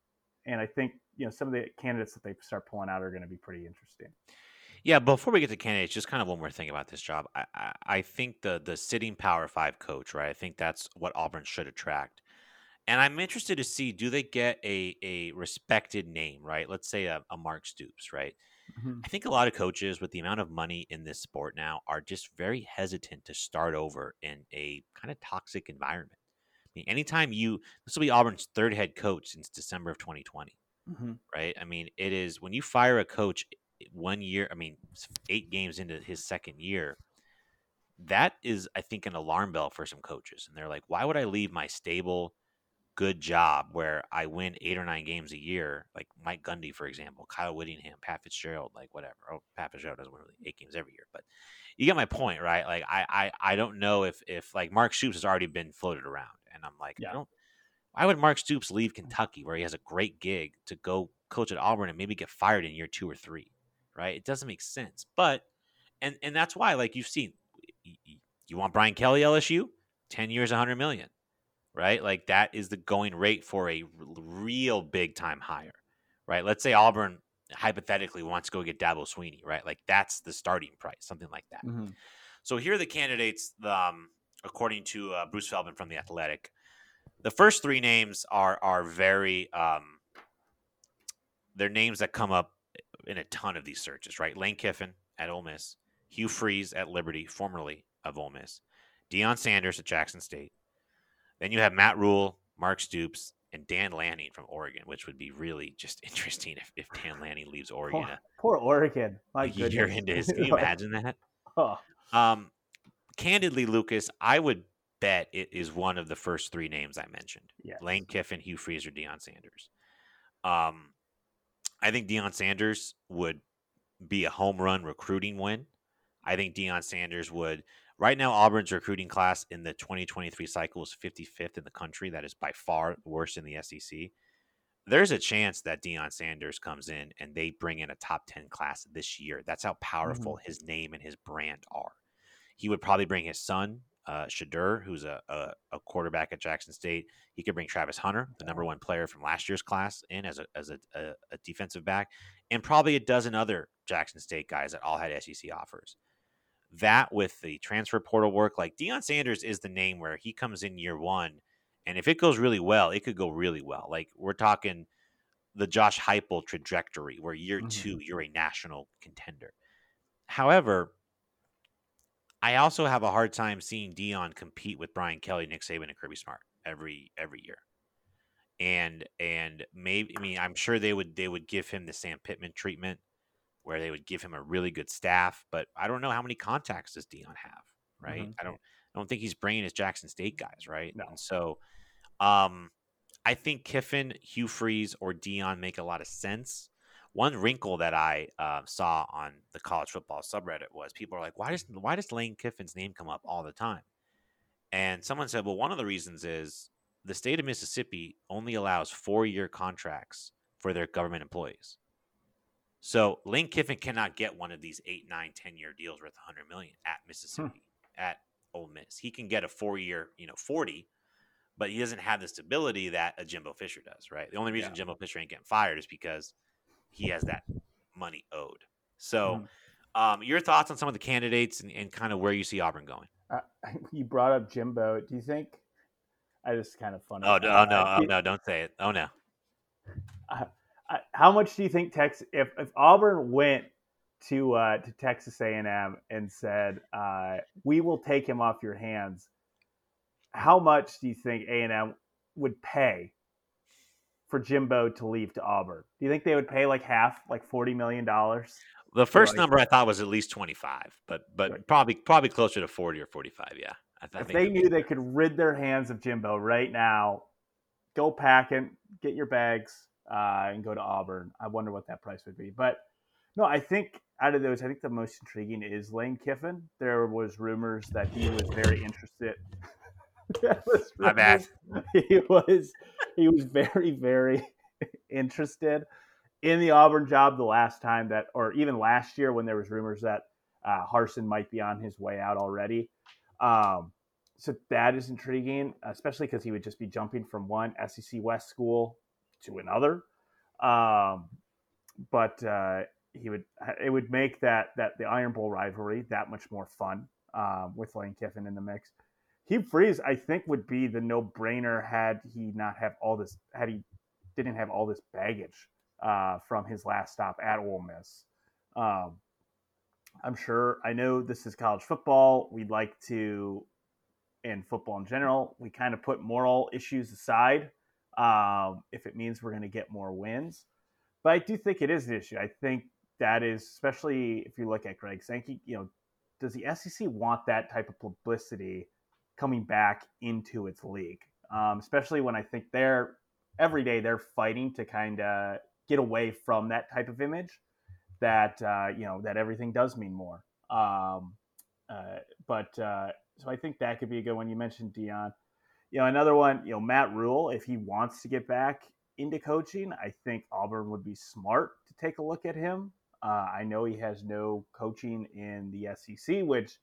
Speaker 2: and I think you know some of the candidates that they start pulling out are going to be pretty interesting.
Speaker 1: Yeah, before we get to candidates, just kind of one more thing about this job. I, I, I think the the sitting Power Five coach, right? I think that's what Auburn should attract. And I'm interested to see do they get a a respected name, right? Let's say a, a Mark Stoops, right? Mm-hmm. I think a lot of coaches with the amount of money in this sport now are just very hesitant to start over in a kind of toxic environment. I mean, anytime you this will be Auburn's third head coach since December of 2020, mm-hmm. right? I mean, it is when you fire a coach one year, I mean, eight games into his second year, that is, I think, an alarm bell for some coaches, and they're like, "Why would I leave my stable?" good job where I win eight or nine games a year, like Mike Gundy, for example, Kyle Whittingham, Pat Fitzgerald, like whatever. Oh, Pat Fitzgerald doesn't win really eight games every year, but you get my point, right? Like I, I, I don't know if if like Mark Stoops has already been floated around, and I'm like, yeah. I don't. Why would Mark Stoops leave mm. Kentucky where he has a great gig to go coach at Auburn and maybe get fired in year two or three? Right? It doesn't make sense. But and and that's why, like you've seen, you want Brian Kelly LSU, ten years, hundred million, right? Like that is the going rate for a real big time hire, right? Let's say Auburn hypothetically wants to go get Dabo Swinney, right? Like that's the starting price, something like that. Mm-hmm. So here are the candidates, um, according to uh, Bruce Feldman from the Athletic. The first three names are are very um, they're names that come up in a ton of these searches, right? Lane Kiffin at Ole Miss, Hugh Freeze at Liberty, formerly of Ole Miss, Deion Sanders at Jackson State. Then you have Matt Rhule, Mark Stoops, and Dan Lanning from Oregon, which would be really just interesting if, if Dan Lanning leaves Oregon.
Speaker 2: Poor, poor Oregon. My a
Speaker 1: year into his, can you imagine that? oh. Um, candidly, Lucas, I would bet it is one of the first three names I mentioned. Yes. Lane Kiffin, Hugh Freeze, or Deion Sanders. Um, I think Deion Sanders would be a home run recruiting win. I think Deion Sanders would. Right now, Auburn's recruiting class in the 2023 cycle is 55th in the country. That is by far worse in the SEC. There's a chance that Deion Sanders comes in and they bring in a top 10 class this year. That's how powerful mm-hmm. his name and his brand are. He would probably bring his son, uh, Shedeur, who's a, a, a, quarterback at Jackson State. He could bring Travis Hunter, the number one player from last year's class, in as a as a, a, a defensive back, and probably a dozen other Jackson State guys that all had SEC offers. That with the transfer portal work, like Deion Sanders is the name where he comes in year one, and if it goes really well, it could go really well. Like we're talking the Josh Heupel trajectory, where year mm-hmm. two you're a national contender. However, I also have a hard time seeing Deion compete with Brian Kelly, Nick Saban, and Kirby Smart every every year. And and maybe I mean I'm sure they would they would give him the Sam Pittman treatment where they would give him a really good staff, but I don't know how many contacts does Deion have, right? Mm-hmm. I don't I don't think he's bringing his Jackson State guys, right? No. And so um I think Kiffin, Hugh Freeze, or Deion make a lot of sense. One wrinkle that I uh, saw on the college football subreddit was people are like, "Why does why does Lane Kiffin's name come up all the time?" And someone said, "Well, one of the reasons is the state of Mississippi only allows four year contracts for their government employees. So Lane Kiffin cannot get one of these eight, nine, ten year deals worth 100 million at Mississippi, hmm. at Ole Miss. He can get a four year, you know, 40, but he doesn't have the stability that a Jimbo Fisher does, right? The only reason yeah. Jimbo Fisher ain't getting fired is because he has that money owed. So, mm. um, your thoughts on some of the candidates and, and kind of where you see Auburn going?
Speaker 2: Uh, you brought up Jimbo. Do you think? I just kind of funny.
Speaker 1: Oh, oh no! Oh no! Don't say it. Oh no!
Speaker 2: Uh, how much do you think Texas? If, if Auburn went to uh, to Texas A and M and said, uh, "We will take him off your hands," how much do you think A and M would pay for Jimbo to leave to Auburn? Do you think they would pay like half, like forty million dollars?
Speaker 1: The first like, number I thought was at least twenty five, but but right. probably probably closer to forty or forty five. Yeah,
Speaker 2: I, if they knew they could rid their hands of Jimbo right now, go packing, get your bags, uh, and go to Auburn. I wonder what that price would be, but. No, I think out of those, I think the most intriguing is Lane Kiffin. There was rumors that he was very interested.
Speaker 1: was My bad.
Speaker 2: He was he was very, very interested in the Auburn job the last time that, or even last year when there was rumors that uh, Harsin might be on his way out already. Um, so that is intriguing, especially because he would just be jumping from one SEC West school to another. Um, but uh, he would it would make that that the Iron Bowl rivalry that much more fun um, with Lane Kiffin in the mix. Hugh Freeze, I think, would be the no brainer had he not have all this, had he didn't have all this baggage uh, from his last stop at Ole Miss. Um, I'm sure, I know this is college football. We'd like to, in football in general, we kind of put moral issues aside um, if it means we're going to get more wins. But I do think it is an issue. I think that is, especially if you look at Greg Sankey, you know, does the SEC want that type of publicity? Coming back into its league. um, especially when I think they're every day they're fighting to kind of get away from that type of image that uh, you know that everything does mean more. Um, uh, but uh, so I think that could be a good one. You mentioned Deion. You know, another one. You know, Matt Rhule, If he wants to get back into coaching, I think Auburn would be smart to take a look at him. Uh, I know he has no coaching in the SEC, which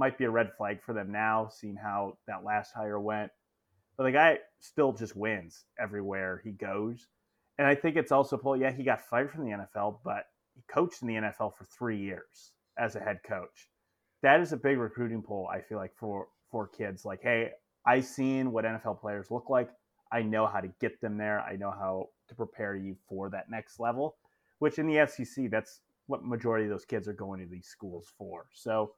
Speaker 2: might be a red flag for them now, seeing how that last hire went. But the guy still just wins everywhere he goes. And I think it's also, well, yeah, he got fired from the NFL, but he coached in the NFL for three years as a head coach. That is a big recruiting pool, I feel like, for, for kids. Like, hey, I've seen what NFL players look like. I know how to get them there. I know how to prepare you for that next level, which in the SEC, that's what majority of those kids are going to these schools for. So,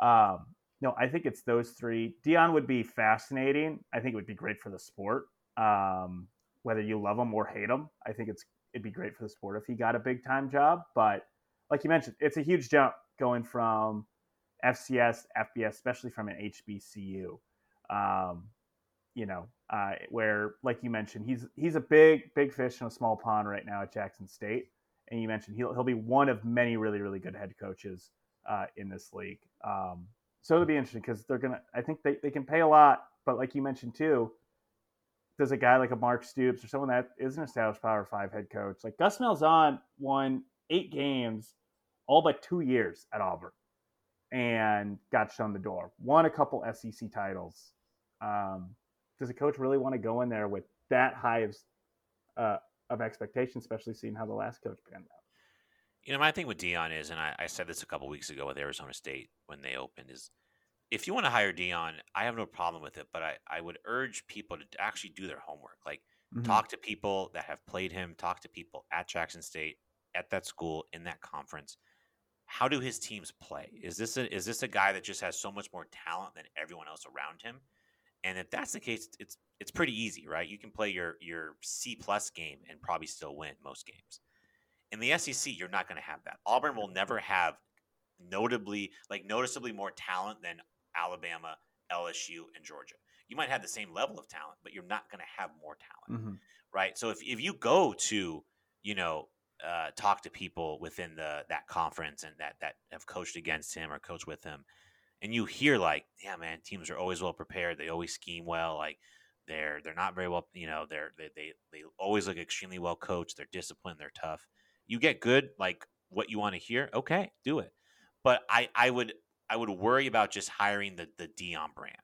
Speaker 2: um, no, I think it's those three. Deion would be fascinating. I think it would be great for the sport. Um, whether you love him or hate him, I think it's it'd be great for the sport if he got a big time job. But like you mentioned, it's a huge jump going from FCS, FBS, especially from an HBCU. Um, you know, uh, where like you mentioned, he's he's a big big fish in a small pond right now at Jackson State, and you mentioned he'll he'll be one of many really really good head coaches uh, in this league. Um, so it'll be interesting because they're gonna. I think they, they can pay a lot, but like you mentioned too, does a guy like a Mark Stoops or someone that is an established Power Five head coach like Gus Malzahn won eight games, all but two years at Auburn, and got shown the door. Won a couple SEC titles. Um, does a coach really want to go in there with that high of uh, of expectation, especially seeing how the last coach panned out?
Speaker 1: You know, my thing with Deion is, and I, I said this a couple weeks ago with Arizona State when they opened, is if you want to hire Deion, I have no problem with it, but I, I would urge people to actually do their homework. Like mm-hmm. talk to people that have played him, talk to people at Jackson State, at that school, in that conference. How do his teams play? Is this a is this a guy that just has so much more talent than everyone else around him? And if that's the case, it's it's pretty easy, right? You can play your your C plus game and probably still win most games. In the SEC, you're not going to have that. Auburn will never have notably, like noticeably more talent than Alabama, LSU, and Georgia. You might have the same level of talent, but you're not going to have more talent, mm-hmm. right? So if, if you go to, you know, uh, talk to people within the that conference and that that have coached against him or coached with him, and you hear like, yeah, man, teams are always well prepared. They always scheme well. Like they're they're not very well, you know, they're they they, they always look extremely well coached. They're disciplined. They're tough. You get good like what you want to hear. Okay, do it. But I I would I would worry about just hiring the the Deion brand,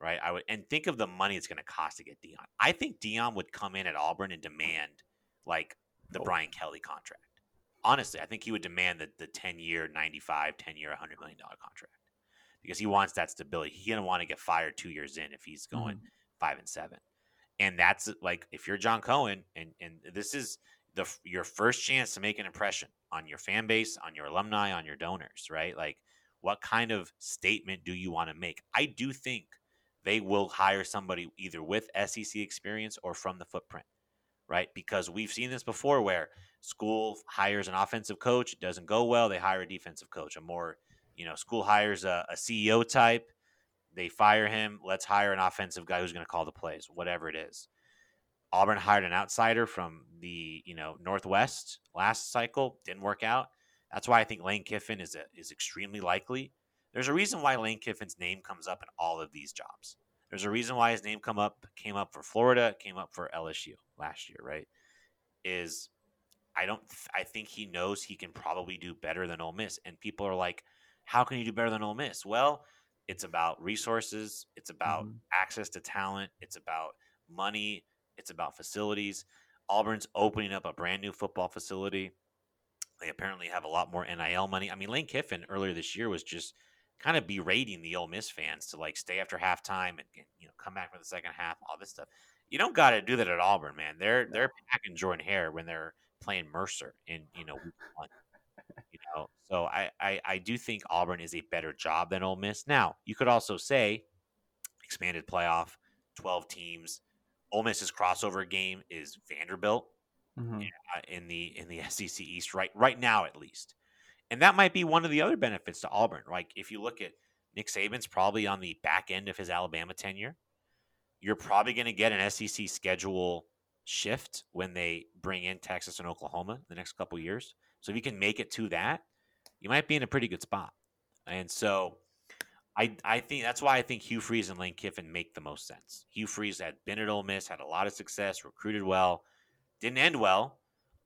Speaker 1: right? I would and think of the money it's going to cost to get Deion. I think Deion would come in at Auburn and demand like the oh. Brian Kelly contract. Honestly, I think he would demand the the ten year, 95, 10 year, hundred million dollar contract because he wants that stability. He doesn't want to get fired two years in if he's going mm-hmm. five and seven. And that's like if you're John Cohen, and and this is the your first chance to make an impression on your fan base, on your alumni, on your donors, right? Like what kind of statement do you want to make? I do think they will hire somebody either with SEC experience or from the footprint, right? Because we've seen this before where school hires an offensive coach, it doesn't go well, they hire a defensive coach. A more, you know, school hires a, a CEO type, they fire him, let's hire an offensive guy who's going to call the plays, whatever it is. Auburn hired an outsider from the, you know, Northwest last cycle, didn't work out. That's why I think Lane Kiffin is a, is extremely likely. There's a reason why Lane Kiffin's name comes up in all of these jobs. There's a reason why his name come up came up for Florida, came up for LSU last year, right? Is I don't I think he knows he can probably do better than Ole Miss, and people are like, "How can you do better than Ole Miss?" Well, it's about resources, it's about mm-hmm. access to talent, it's about money, it's about facilities. Auburn's opening up a brand new football facility they apparently have a lot more NIL money. I mean, Lane Kiffin earlier this year was just kind of berating the Ole Miss fans to like stay after halftime and, and you know come back for the second half, all this stuff. You don't got to do that at Auburn, man. They're they're packing Jordan Hare when they're playing Mercer in you know week one. You know, so I, I I do think Auburn is a better job than Ole Miss. Now you could also say expanded playoff, twelve teams. Ole Miss's crossover game is Vanderbilt mm-hmm. in the in the SEC East right right now at least. And that might be one of the other benefits to Auburn. Like if you look at Nick Saban's probably on the back end of his Alabama tenure. you're probably going to get an SEC schedule shift when they bring in Texas and Oklahoma the next couple years. So if you can make it to that, you might be in a pretty good spot. And so I I think that's why I think Hugh Freeze and Lane Kiffin make the most sense. Hugh Freeze had been at Ole Miss, had a lot of success, recruited well, didn't end well.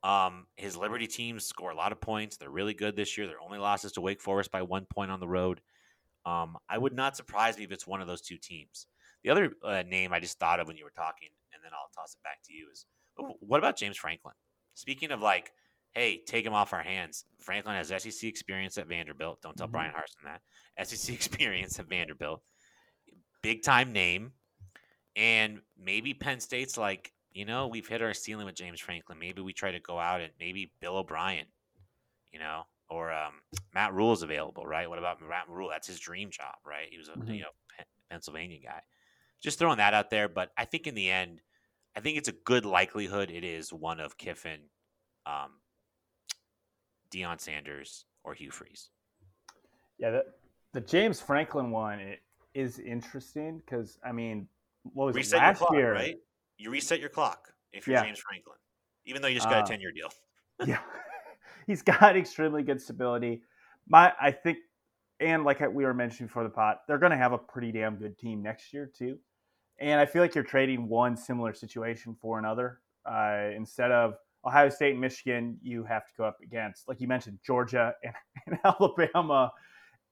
Speaker 1: Um, his Liberty teams score a lot of points. They're really good this year. Their only losses to Wake Forest by one point on the road. Um, I would not surprise me if it's one of those two teams. The other uh, name I just thought of when you were talking, and then I'll toss it back to you, is what about James Franklin? Speaking of like, hey, take him off our hands. Franklin has SEC experience at Vanderbilt. Don't tell mm-hmm. Bryan Harsin that. SEC experience at Vanderbilt. Big time name. And maybe Penn State's like, you know, we've hit our ceiling with James Franklin. Maybe we try to go out and maybe Bill O'Brien, you know, or um, Matt Rhule is available, right? What about Matt Rhule? That's his dream job, right? He was a mm-hmm. you know Pennsylvania guy. Just throwing that out there, but I think in the end, I think it's a good likelihood it is one of Kiffin, um, Deion Sanders, or Hugh Freeze.
Speaker 2: Yeah, the, the James Franklin one is interesting because I mean, what was
Speaker 1: Reset
Speaker 2: it last
Speaker 1: clock,
Speaker 2: year?
Speaker 1: Right, you reset your clock if you're yeah. James Franklin, even though you just got uh, a ten year deal.
Speaker 2: yeah, he's got extremely good stability. My, I think, and like we were mentioning for the pot, they're going to have a pretty damn good team next year too. And I feel like you're trading one similar situation for another. Uh, instead of Ohio State Michigan, you have to go up against, like you mentioned, Georgia and, and Alabama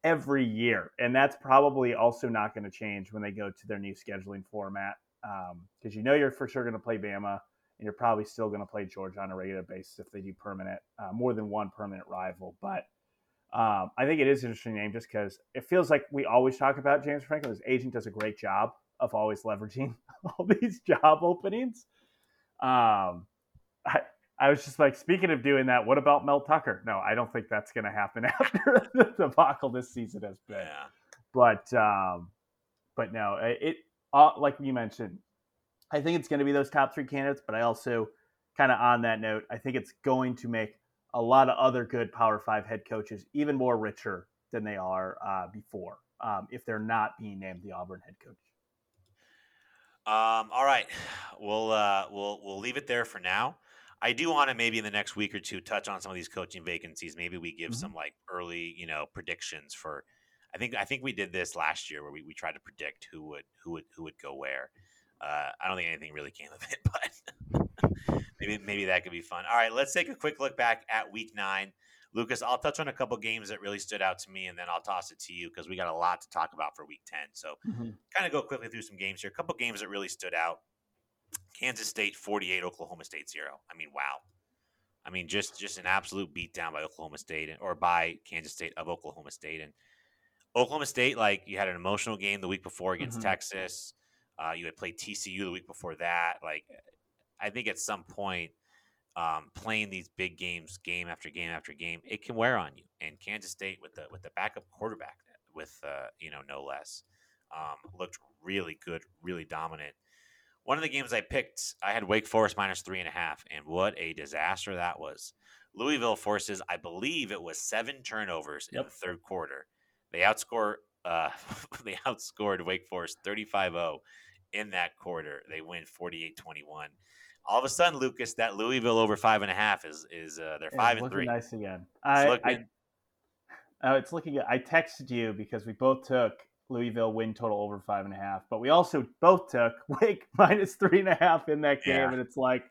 Speaker 2: every year. And that's probably also not going to change when they go to their new scheduling format because um, you know you're for sure going to play Bama and you're probably still going to play Georgia on a regular basis if they do permanent, uh, more than one permanent rival. But um, I think it is an interesting name just because it feels like we always talk about James Franklin. His agent does a great job of always leveraging all these job openings. Um, I, I was just like, speaking of doing that, what about Mel Tucker? No, I don't think that's going to happen after the debacle this season has been. Yeah. But um, but no, it uh, like you mentioned, I think it's going to be those top three candidates. But I also kind of on that note, I think it's going to make a lot of other good Power Five head coaches even more richer than they are uh, before um, if they're not being named the Auburn head coach.
Speaker 1: Um, all right, we'll uh, we'll we'll leave it there for now. I do want to maybe in the next week or two touch on some of these coaching vacancies. Maybe we give mm-hmm. some like early, you know, predictions for. I think I think we did this last year where we, we tried to predict who would who would who would go where. Uh, I don't think anything really came of it, but maybe maybe that could be fun. All right, let's take a quick look back at Week Nine. Lucas, I'll touch on a couple games that really stood out to me, and then I'll toss it to you because we got a lot to talk about for Week Ten. So, mm-hmm. kind of go quickly through some games here. A couple games that really stood out. Kansas State 48, Oklahoma State 0. I mean, wow. I mean, just just an absolute beatdown by Oklahoma State and, or by Kansas State of Oklahoma State. And Oklahoma State, like you had an emotional game the week before against mm-hmm. Texas. Uh, you had played TCU the week before that. Like, I think at some point, um, playing these big games, game after game after game, it can wear on you. And Kansas State with the with the backup quarterback, with uh, you know no less, um, looked really good, really dominant. One of the games I picked, I had Wake Forest minus three and a half, and what a disaster that was. Louisville forces, I believe it was seven turnovers yep. in the third quarter. They outscore, uh, they outscored Wake Forest 35-0 in that quarter. They win 48-21. All of a sudden, Lucas, that Louisville over five and a half is is uh, they're five and three.
Speaker 2: Nice again. I, looking, I, oh, it's looking. I texted you because we both took Louisville win total over five and a half. But we also both took Wake minus three and a half in that game, yeah. and it's like,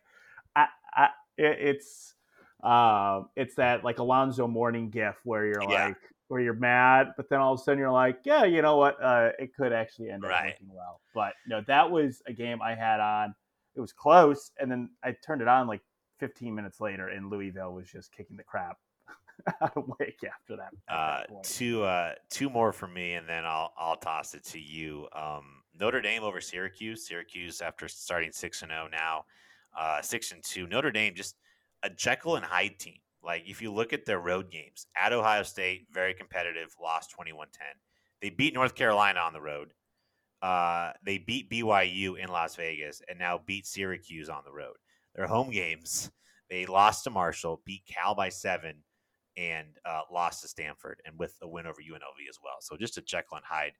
Speaker 2: I, I, it, it's, uh, it's that like Alonzo Mourning gif where you're yeah. like, where you're mad, but then all of a sudden you're like, yeah, you know what? Uh, it could actually end up right. working well. But no, that was a game I had on. It was close, and then I turned it on like 15 minutes later, and Louisville was just kicking the crap out of Wake after that.
Speaker 1: Uh, two uh, two more for me, and then I'll I'll toss it to you. Um, Notre Dame over Syracuse. Syracuse after starting six and zero oh now, uh, six and two. Notre Dame just a Jekyll and Hyde team. Like if you look at their road games at Ohio State, very competitive, lost 21-10. They beat North Carolina on the road. Uh, they beat BYU in Las Vegas and now beat Syracuse on the road. Their home games, they lost to Marshall, beat Cal by seven, and uh, lost to Stanford, and with a win over UNLV as well. So just a Jekyll and Hyde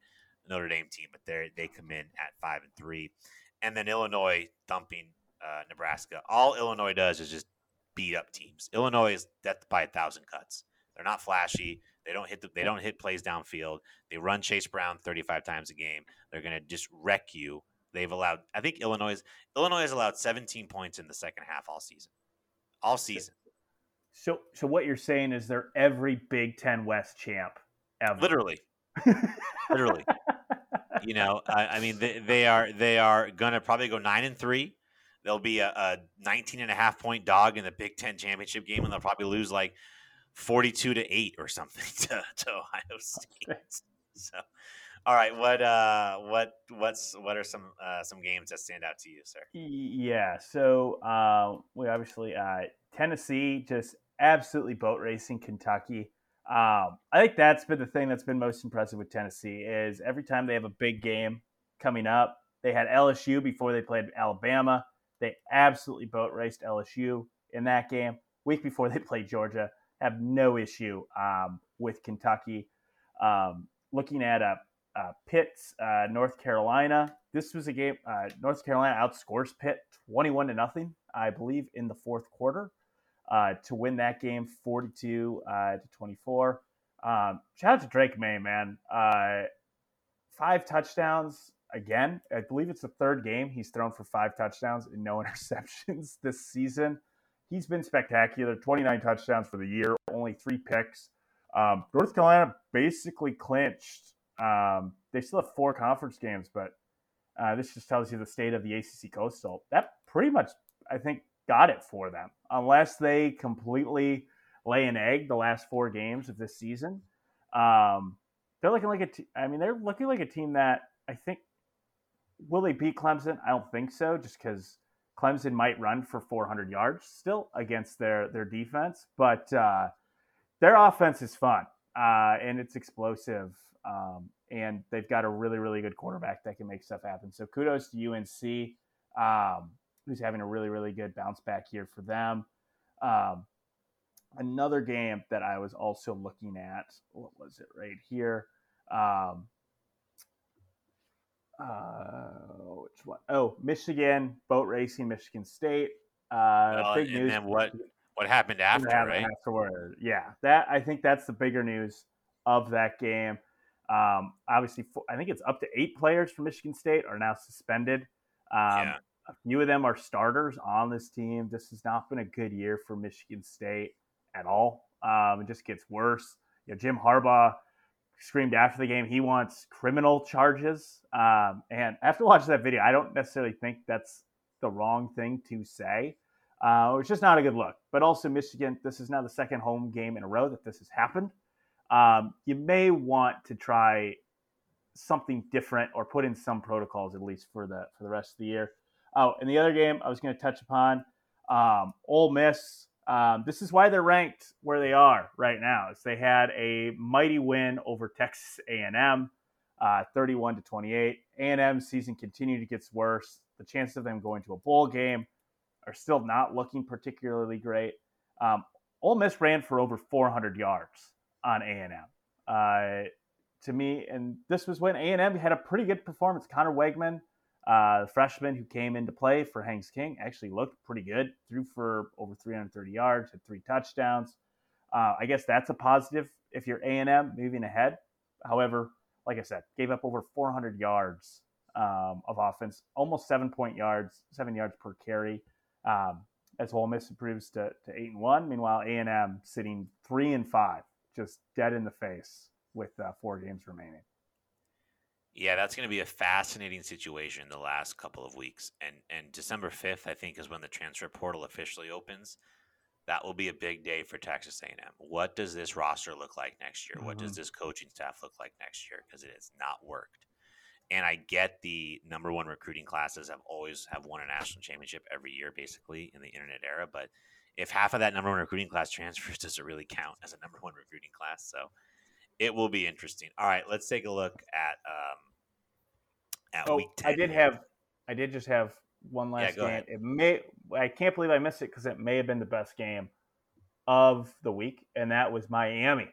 Speaker 1: Notre Dame team, but they they come in at five and three, and then Illinois thumping uh, Nebraska. All Illinois does is just beat up teams. Illinois is death by a thousand cuts. They're not flashy. They don't hit the, they don't hit plays downfield. They run Chase Brown 35 times a game. They're going to just wreck you. They've allowed I think Illinois Illinois has allowed 17 points in the second half all season. All season.
Speaker 2: So so what you're saying is they're every Big 10 West champ ever.
Speaker 1: Literally. Literally. you know, I, I mean they, they, are they are to probably go 9 and 3. They'll be a, a 19 and a half point dog in the Big 10 championship game and they'll probably lose like 42 to 8 or something to, to Ohio State. So, all right, what uh what what's what are some uh some games that stand out to you, sir?
Speaker 2: Yeah, so uh we obviously uh Tennessee just absolutely boat racing Kentucky. Um, I think that's been the thing that's been most impressive with Tennessee is every time they have a big game coming up, they had LSU before they played Alabama. They absolutely boat raced LSU in that game. Week before they played Georgia, have no issue um, with Kentucky. Um, looking at a, a Pitt's uh, North Carolina, this was a game. Uh, North Carolina outscores Pitt twenty-one to nothing, I believe, in the fourth quarter uh, to win that game, forty-two uh, to twenty-four. Um, shout out to Drake Maye, man. Uh, five touchdowns again. I believe it's the third game he's thrown for five touchdowns and no interceptions this season he's been spectacular 29 touchdowns for the year, only three picks. Um, North Carolina basically clinched. Um, they still have four conference games, but uh, this just tells you the state of the ACC Coastal. That pretty much, I think, got it for them, unless they completely lay an egg the last four games of this season. Um, they're looking like a. T- I mean, they're looking like a team that I think will they beat Clemson? I don't think so, just because Clemson might run for 400 yards still against their their defense, but uh, their offense is fun uh, and it's explosive, um, and they've got a really really good quarterback that can make stuff happen. So kudos to UNC, um, who's having a really really good bounce back here for them. Um, another game that I was also looking at, what was it right here? Um, uh, which one? Oh, Michigan boat racing, Michigan State. Uh,
Speaker 1: big news. And then what? What happened after? What happened right?
Speaker 2: Afterward, yeah. That I think that's the bigger news of that game. Um, obviously, I think it's up to eight players from Michigan State are now suspended. Um, yeah. A few of them are starters on this team. This has not been a good year for Michigan State at all. Um, it just gets worse. You know, Jim Harbaugh screamed after the game he wants criminal charges. Um, and after watching that video, I don't necessarily think that's the wrong thing to say. Uh, it's just not a good look. But also, Michigan, this is now the second home game in a row that this has happened. Um, you may want to try something different or put in some protocols at least for the for the rest of the year. Oh, and the other game I was going to touch upon, um, Ole Miss um, this is why they're ranked where they are right now. Is they had a mighty win over Texas A&M, uh, 31 to 28. A&M season continued to get worse. The chances of them going to a bowl game are still not looking particularly great. Um, Ole Miss ran for over 400 yards on A&M. Uh, to me, and this was when A&M had a pretty good performance. Conner Weigman uh, the freshman who came into play for Haynes King actually looked pretty good. Threw for over 330 yards, had three touchdowns. Uh, I guess that's a positive if you're A&M moving ahead. However, like I said, gave up over 400 yards um, of offense, almost seven point yards, seven yards per carry. Um, as Ole Miss improves to, to eight and one. Meanwhile, A&M sitting three and five, just dead in the face with uh, four games remaining.
Speaker 1: Yeah, that's going to be a fascinating situation the last couple of weeks. And and December 5th, I think, is when the transfer portal officially opens. That will be a big day for Texas A&M. What does this roster look like next year? Mm-hmm. What does mm-hmm. this coaching staff look like next year? Because it has not worked. And I get the number one recruiting classes have always have won a national championship every year, basically in the internet era. But if half of that number one recruiting class transfers, does it really count as a number one recruiting class? So it will be interesting. All right, let's take a look at um, at oh, week 10.
Speaker 2: I did have I did just have one last yeah, game. Ahead. It may I can't believe I missed it because it may have been the best game of the week, and that was Miami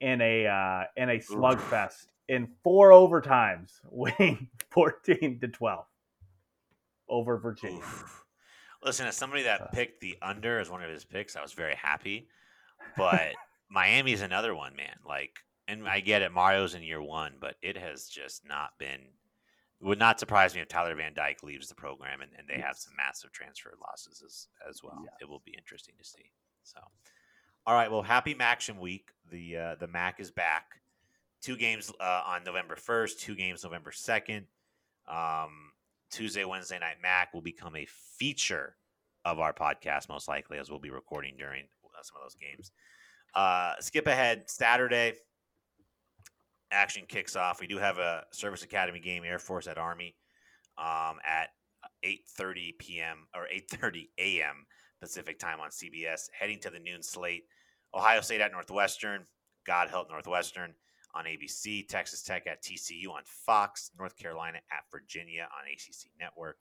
Speaker 2: in a uh, in a slugfest in four overtimes, winning 14 to 12 over Virginia. Oof.
Speaker 1: Listen, as somebody that picked the under as one of his picks, I was very happy. But Miami's another one, man. Like, and I get it, Mario's in year one, but it has just not been. It would not surprise me if Tyler Van Dyke leaves the program and, and they have some massive transfer losses as, as well. Yeah. It will be interesting to see. So, all right. Well, happy Maction week. The uh, the Mac is back. Two games uh, on November first. Two games November second. Um, Tuesday, Wednesday night Mac will become a feature of our podcast, most likely, as we'll be recording during uh, some of those games. Uh, skip ahead Saturday. Action kicks off. We do have a Service Academy game, Air Force at Army, um, at 8:30 p.m. or 8:30 a.m. Pacific time on CBS. Heading to the noon slate, Ohio State at Northwestern. God help Northwestern on ABC, Texas Tech at TCU on Fox, North Carolina at Virginia on ACC Network,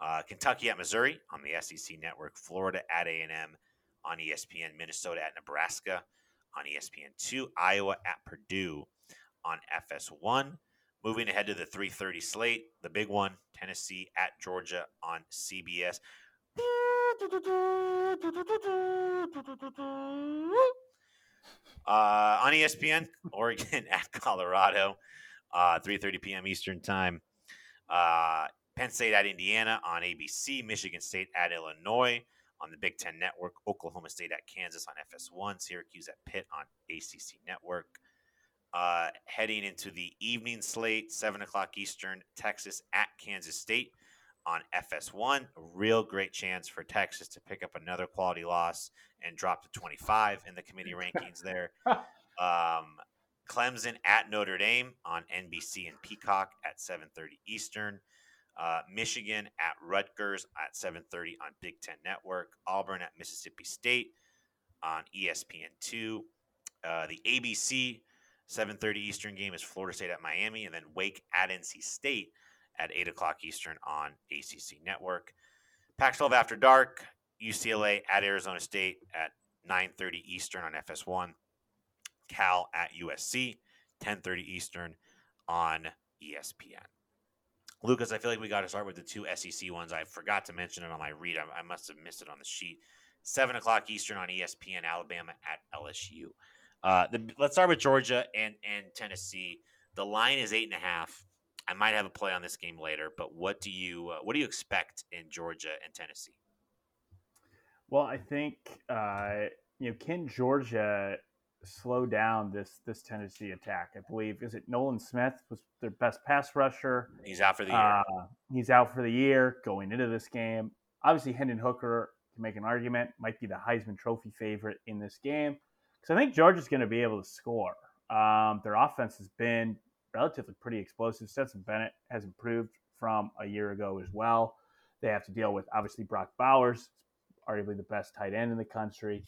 Speaker 1: uh, Kentucky at Missouri on the SEC Network, Florida at A&M on ESPN, Minnesota at Nebraska on ESPN2, Iowa at Purdue on FS1. Moving ahead to the 3:30 slate, the big one, Tennessee at Georgia on CBS. Uh, on ESPN, Oregon at Colorado, uh, 3.30 p.m. Eastern Time. Uh, Penn State at Indiana on ABC. Michigan State at Illinois on the Big Ten Network. Oklahoma State at Kansas on FS1. Syracuse at Pitt on ACC Network. Uh, heading into the evening slate, 7 o'clock Eastern, Texas at Kansas State on FS1. A real great chance for Texas to pick up another quality loss and drop to 25 in the committee rankings there. Um, Clemson at Notre Dame on NBC and Peacock at 7:30 Eastern. Uh, Michigan at Rutgers at 7:30 on Big Ten Network. Auburn at Mississippi State on ESPN2. Uh, the ABC 7:30 Eastern game is Florida State at Miami, and then Wake at NC State at 8 o'clock Eastern on ACC Network. Pac 12 After Dark, UCLA at Arizona State at 9.30 Eastern on FS1. Cal at USC, 10.30 Eastern on ESPN. Lucas, I feel like we got to start with the two SEC ones. I forgot to mention it on my read. I, I must have missed it on the sheet. 7 o'clock Eastern on ESPN, Alabama at LSU. Uh, the, let's start with Georgia and, and Tennessee. The line is 8.5. I might have a play on this game later, but what do you uh, what do you expect in Georgia and Tennessee?
Speaker 2: Well, I think uh, you know can Georgia slow down this this Tennessee attack? I believe is it Nolan Smith was their best pass rusher.
Speaker 1: He's out for the year. Uh,
Speaker 2: he's out for the year going into this game. Obviously, Hendon Hooker can make an argument might be the Heisman Trophy favorite in this game because I think Georgia's going to be able to score. Um, their offense has been relatively pretty explosive. Stetson Bennett has improved from a year ago as well. They have to deal with obviously Brock Bowers, arguably the best tight end in the country.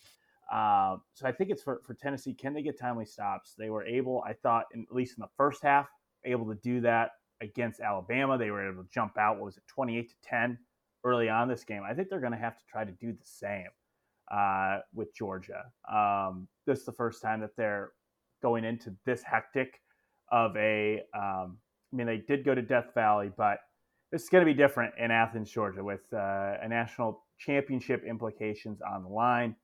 Speaker 2: Um, so I think it's for, for Tennessee. Can they get timely stops? They were able, I thought, in, at least in the first half, able to do that against Alabama. They were able to jump out. What was it, twenty eight to ten early on this game? I think they're going to have to try to do the same uh, with Georgia. Um, this is the first time that they're going into this hectic of a. Um, I mean, they did go to Death Valley, but this is going to be different in Athens, Georgia, with uh, a national championship implications on the line.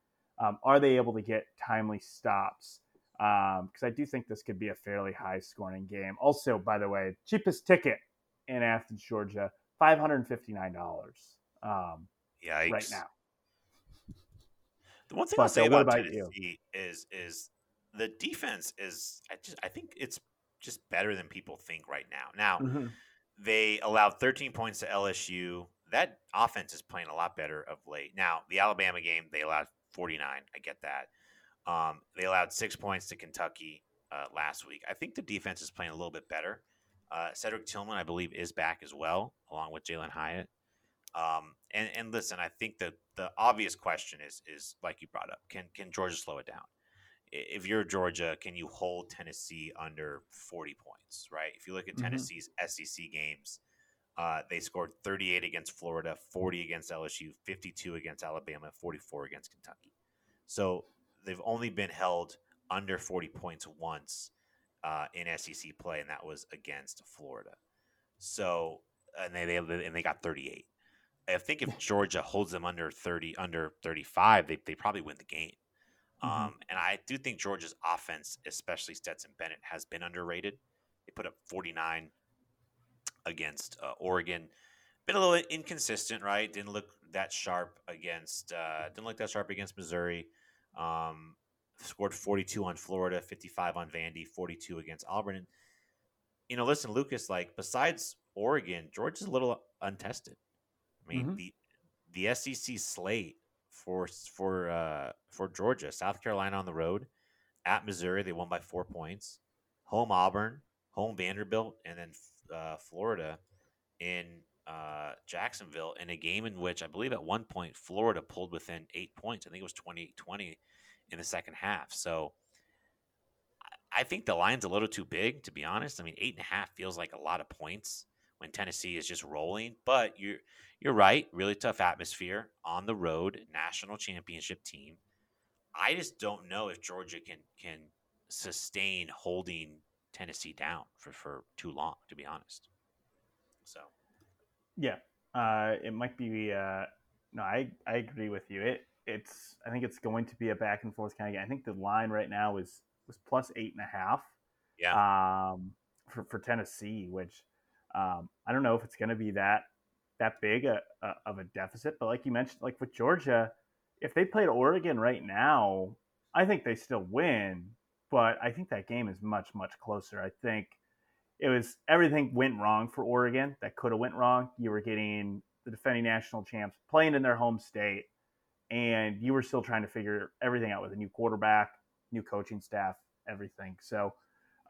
Speaker 2: Um, are they able to get timely stops? Because um, I do think this could be a fairly high scoring game. Also, by the way, cheapest ticket in Athens, Georgia, five hundred and fifty nine dollars. Um, right now.
Speaker 1: The one thing but, I'll say about Tennessee you? is is the defense is I just I think it's just better than people think right now. Now, mm-hmm. they allowed 13 points to LSU. That offense is playing a lot better of late. Now, the Alabama game, they allowed 49. I get that. Um, they allowed six points to Kentucky uh, last week. I think the defense is playing a little bit better. Uh, Cedric Tillman, I believe, is back as well, along with Jalin Hyatt. Um, and, and listen, I think the the obvious question is is like you brought up: can can Georgia slow it down? if you're Georgia, can you hold Tennessee under 40 points, right? If you look at mm-hmm. Tennessee's SEC games, uh, they scored 38 against Florida, 40 against LSU, 52 against Alabama, 44 against Kentucky. So they've only been held under 40 points once uh, in SEC play, and that was against Florida. So, and they, they and they got 38. I think if Georgia holds them under 30, under 35, they, they probably win the game. Mm-hmm. Um, and I do think Georgia's offense, especially Stetson Bennett, has been underrated. They put up 49 against uh, Oregon. Been a little inconsistent, right? Didn't look that sharp against uh, didn't look that sharp against Missouri. Um, scored 42 on Florida, 55 on Vandy, 42 against Auburn. And, you know, listen, Lucas, like besides Oregon, Georgia's a little untested. I mean, mm-hmm. the the SEC slate for for uh, for Georgia, South Carolina on the road, at Missouri they won by four points, home Auburn, home Vanderbilt, and then uh, Florida in uh, Jacksonville in a game in which I believe at one point Florida pulled within eight points. I think it was 28 20 in the second half. So I think the line's a little too big, to be honest. I mean, eight and a half feels like a lot of points when Tennessee is just rolling. But you're you're right, really tough atmosphere on the road, national championship team. I just don't know if Georgia can can sustain holding Tennessee down for, for too long, to be honest. So,
Speaker 2: yeah, uh, it might be. Uh, no, I I agree with you. It it's I think it's going to be a back and forth kind of game. I think the line right now is was plus eight and a half.
Speaker 1: Yeah.
Speaker 2: Um, for for Tennessee, which um, I don't know if it's going to be that that big a, a, of a deficit, but like you mentioned, like with Georgia, if they played Oregon right now, I think they still win but I think that game is much much closer. I think it was everything went wrong for Oregon that could have went wrong. You were getting the defending national champs playing in their home state, and you were still trying to figure everything out with a new quarterback, new coaching staff, everything. So,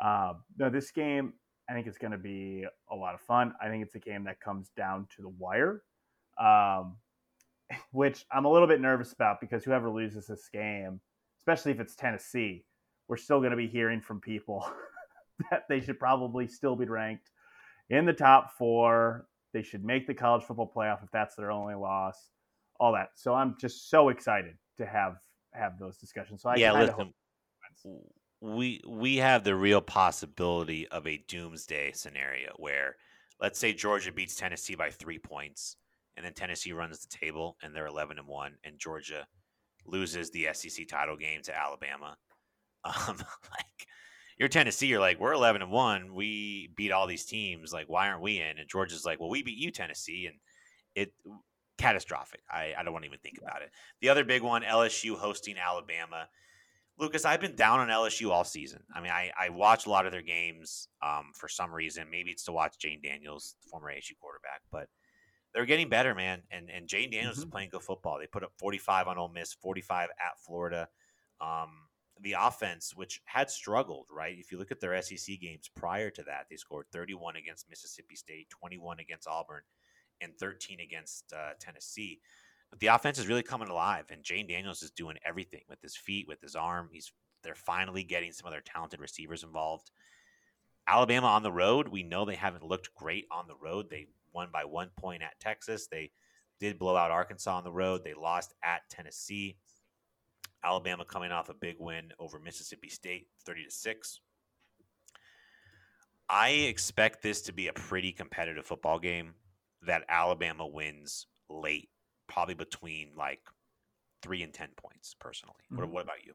Speaker 2: uh, no, this game I think it's going to be a lot of fun. I think it's a game that comes down to the wire, um, which I'm a little bit nervous about because whoever loses this game, especially if it's Tennessee we're still going to be hearing from people that they should probably still be ranked in the top four. They should make the college football playoff if that's their only loss. All that. So I'm just so excited to have have those discussions. So I
Speaker 1: yeah, listen, we we have the real possibility of a doomsday scenario where, let's say Georgia beats Tennessee by three points, and then Tennessee runs the table and they're eleven and one, and Georgia loses the SEC title game to Alabama um, like you're Tennessee, you're like, we're 11 and one. We beat all these teams. Like, why aren't we in? And Georgia's like, well, we beat you, Tennessee, and it catastrophic. I, I don't want to even think about it. The other big one, LSU hosting Alabama. Lucas, I've been down on LSU all season. I mean, I, I watch a lot of their games um, for some reason. Maybe it's to watch Jayden Daniels, the former ASU quarterback, but they're getting better, man. And and Jayden Daniels mm-hmm. is playing good football. They put up 45 on Ole Miss, 45 at Florida. Um, the offense, which had struggled, right? If you look at their SEC games prior to that, they scored 31 against Mississippi State, 21 against Auburn, and 13 against uh, Tennessee. The offense is really coming alive, and Jayden Daniels is doing everything with his feet, with his arm. He's they're finally getting some of their talented receivers involved. Alabama on the road, we know they haven't looked great on the road. They won by one point at Texas. They did blow out Arkansas on the road. They lost at Tennessee. Alabama coming off a big win over Mississippi State, 30 to 6. I expect this to be a pretty competitive football game that Alabama wins late, probably between like 3 and 10 points personally. Mm-hmm. What, what about you?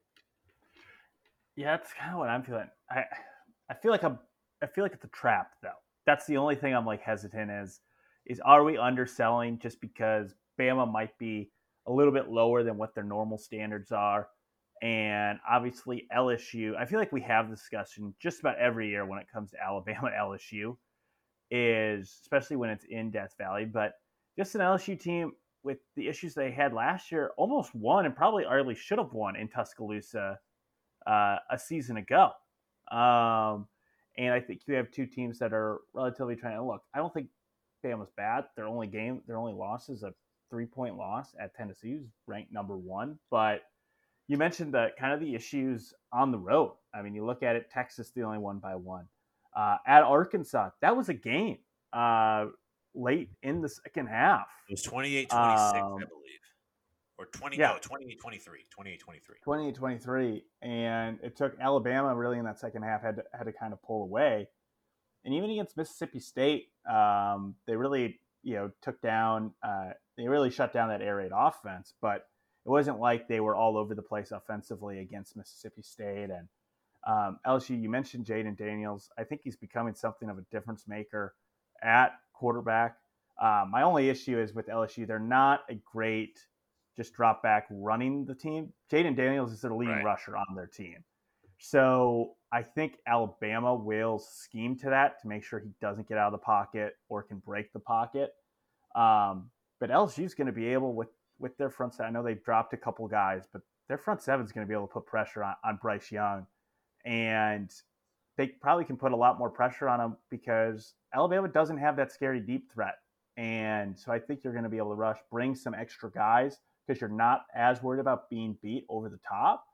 Speaker 2: Yeah, that's kind of what I'm feeling. I I feel like I'm I feel like it's a trap though. That's the only thing I'm like hesitant is is are we underselling just because Bama might be a little bit lower than what their normal standards are. And obviously, LSU, I feel like we have this discussion just about every year when it comes to Alabama LSU, is especially when it's in Death Valley. But just an LSU team with the issues they had last year almost won and probably arguably should have won in Tuscaloosa uh, a season ago. Um, and I think you have two teams that are relatively trying to look. I don't think Bama's bad. Their only game, their only loss is a three point loss at Tennessee, who's ranked number one. But you mentioned the kind of the issues on the road. I mean, you look at it, Texas the only one by one. Uh, at Arkansas, that was a game uh, late in the second half.
Speaker 1: It was 28 26, um, I believe. or 20 yeah. no 2023 2023
Speaker 2: 2023 and it took alabama really in that second half had to, had to kind of pull away and even against mississippi state um, they really you know took down uh, they really shut down that air raid offense but it wasn't like they were all over the place offensively against mississippi state and um, lsu you mentioned jayden daniels i think he's becoming something of a difference maker at quarterback uh, my only issue is with lsu they're not a great just drop back running the team. Jayden Daniels is their leading right. rusher on their team. So I think Alabama will scheme to that to make sure he doesn't get out of the pocket or can break the pocket. Um, but LSU is going to be able with with their front seven. I know they've dropped a couple guys, but their front seven is going to be able to put pressure on, on Bryce Young, and they probably can put a lot more pressure on them because Alabama doesn't have that scary deep threat. And so I think you're going to be able to rush, bring some extra guys because you're not as worried about being beat over the top.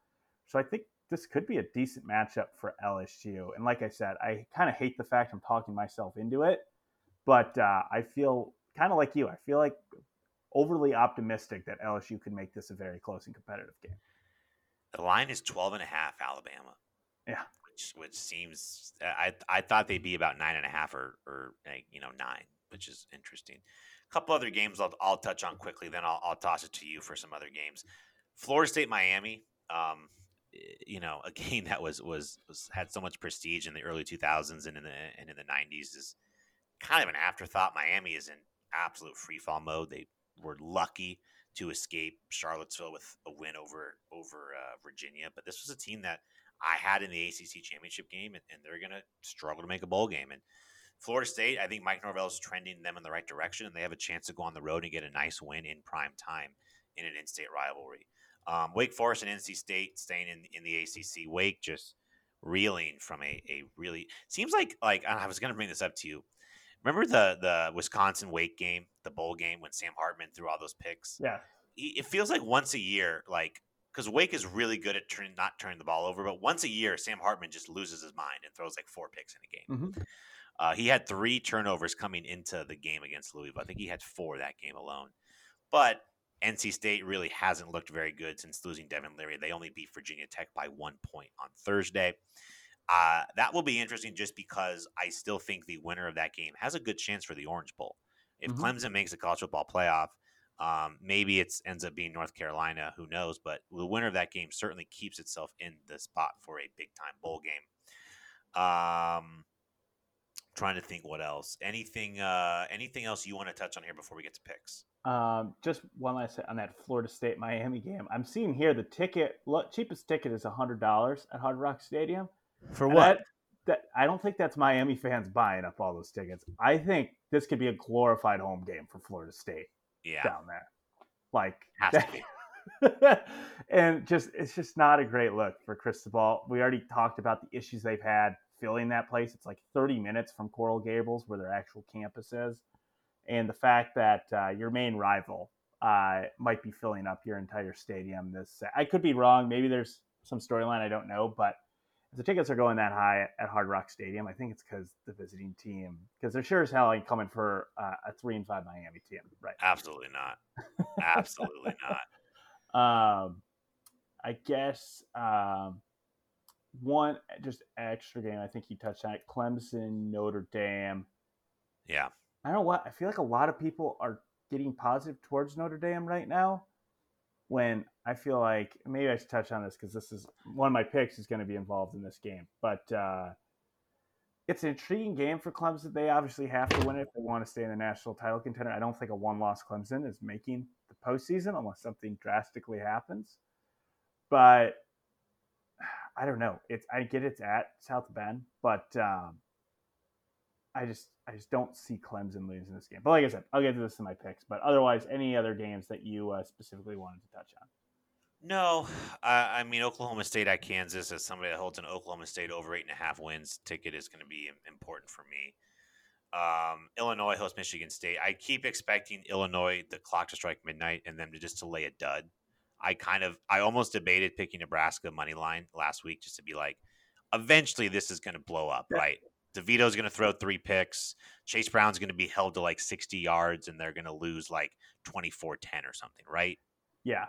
Speaker 2: So I think this could be a decent matchup for LSU. And like I said, I kind of hate the fact I'm talking myself into it, but uh, I feel kind of like you. I feel like overly optimistic that LSU could make this a very close and competitive game.
Speaker 1: The line is 12 and a half Alabama.
Speaker 2: Yeah.
Speaker 1: Which, which seems I I thought they'd be about nine and a half or or you know nine, which is interesting A couple other games I'll, I'll touch on quickly. Then I'll, I'll, toss it to you for some other games. Florida State, Miami. Um, you know, a game that was, was was had so much prestige in the early 2000s and in the and in the 90s is kind of an afterthought. Miami is in absolute free fall mode. They were lucky to escape Charlottesville with a win over over uh, Virginia, but this was a team that I had in the ACC championship game, and, and they're going to struggle to make a bowl game. And Florida State, I think Mike Norvell is trending them in the right direction, and they have a chance to go on the road and get a nice win in prime time in an in-state rivalry. Um, Wake Forest and NC State staying in in the ACC. Wake just reeling from a, a really seems like like I was going to bring this up to you. Remember the the Wisconsin Wake game, the bowl game when Sam Hartman threw all those picks?
Speaker 2: Yeah,
Speaker 1: it feels like once a year, like because Wake is really good at turn, not turning the ball over, but once a year, Sam Hartman just loses his mind and throws like four picks in a game. Mm-hmm. Uh, he had three turnovers coming into the game against Louisville. I think he had four that game alone. But NC State really hasn't looked very good since losing Devin Leary. They only beat Virginia Tech by one point on Thursday. Uh, that will be interesting just because I still think the winner of that game has a good chance for the Orange Bowl. If mm-hmm. Clemson makes a college football playoff, um, maybe it ends up being North Carolina. Who knows? But the winner of that game certainly keeps itself in the spot for a big time bowl game. Um, trying to think what else. Anything uh anything else you want to touch on here before we get to picks?
Speaker 2: Um, just one last on that Florida State Miami game. I'm seeing here the ticket cheapest ticket is hundred dollars at Hard Rock Stadium.
Speaker 1: For what? That,
Speaker 2: that, I don't think that's Miami fans buying up all those tickets. I think this could be a glorified home game for Florida State.
Speaker 1: Yeah,
Speaker 2: down there, like
Speaker 1: has to be.
Speaker 2: and just it's just not a great look for Cristobal. We already talked about the issues they've had filling that place. It's like 30 minutes from Coral Gables, where their actual campus is. And the fact that uh, your main rival uh, might be filling up your entire stadium. This I could be wrong. Maybe there's some storyline I don't know, but the tickets are going that high at Hard Rock Stadium, I think it's because the visiting team, because they're sure as hell ain't coming for uh, a three and five Miami team, right?
Speaker 1: Absolutely not. Absolutely not.
Speaker 2: Um, I guess um, one just extra game. I think you touched on it. Clemson, Notre Dame.
Speaker 1: Yeah.
Speaker 2: I don't know what I feel like. A lot of people are getting positive towards Notre Dame right now. When I feel like maybe I should touch on this because this is one of my picks is going to be involved in this game. But uh, it's an intriguing game for Clemson. They obviously have to win it if they want to stay in the national title contender. I don't think a one-loss Clemson is making the postseason unless something drastically happens. But I don't know. It's I get it's at South Bend, but um, I just I just don't see Clemson losing this game. But like I said, I'll get to this in my picks. But otherwise, any other games that you uh, specifically wanted to touch on?
Speaker 1: No, I, I mean Oklahoma State at Kansas as somebody that holds an Oklahoma State over eight and a half wins ticket is going to be important for me. Um, Illinois hosts Michigan State. I keep expecting Illinois the clock to strike midnight and them to just to lay a dud. I kind of I almost debated picking Nebraska money line last week just to be like, eventually this is going to blow up, right? DeVito's going to throw three picks. Chase Brown's going to be held to like 60 yards and they're going to lose like 24 10 or something, right?
Speaker 2: Yeah,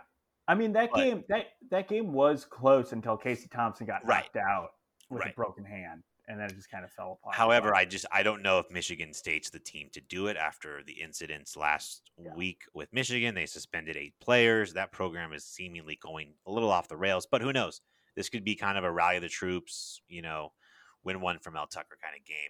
Speaker 2: I mean that but, game that that game was close until Casey Thompson got right. knocked out with right. a broken hand and then it just kind of fell apart.
Speaker 1: However, I just I don't know if Michigan State's the team to do it after the incidents last yeah. week with Michigan. They suspended eight players. That program is seemingly going a little off the rails, but who knows? This could be kind of a rally of the troops, you know, win one from Mel Tucker kind of game.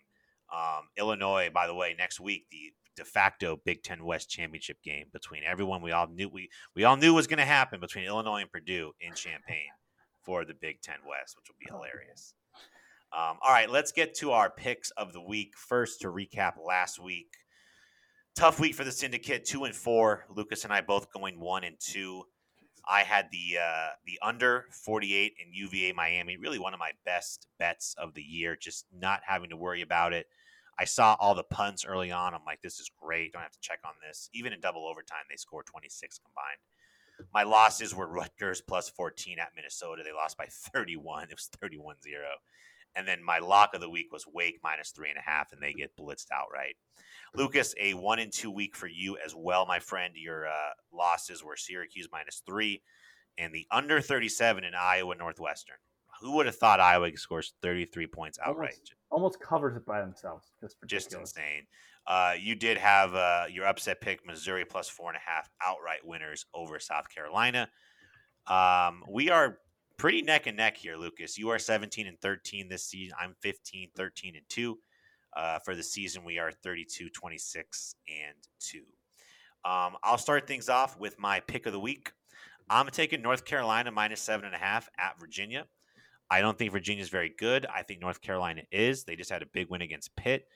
Speaker 1: Um, Illinois, by the way, next week the de facto Big Ten West championship game between everyone we all knew we we all knew was going to happen between Illinois and Purdue in Champaign for the Big Ten West, which will be hilarious. Um, all right, let's get to our picks of the week. First, to recap last week, tough week for the syndicate, two and four. Lucas and I both going one and two. I had the uh, the under 48 in UVA Miami, really one of my best bets of the year. Just not having to worry about it. I saw all the punts early on. I'm like, this is great. Don't have to check on this. Even in double overtime, they scored 26 combined. My losses were Rutgers plus 14 at Minnesota. They lost by 31. It was 31 0. And then my lock of the week was Wake minus three and a half, and they get blitzed outright. Lucas, a one and two week for you as well, my friend. Your uh, losses were Syracuse minus three, and the under 37 in Iowa Northwestern. Who would have thought Iowa scores 33 points outright?
Speaker 2: Almost, almost covers it by themselves.
Speaker 1: Just, just insane. Uh, you did have uh, your upset pick, Missouri plus four and a half outright winners over South Carolina. Um, we are pretty neck and neck here, Lucas. You are 17 and 13 this season. I'm 15, 13 and 2. Uh, for the season, we are 32, 26 and 2. Um, I'll start things off with my pick of the week. I'm taking North Carolina minus seven and a half at Virginia. I don't think Virginia is very good. I think North Carolina is. They just had a big win against Pitt.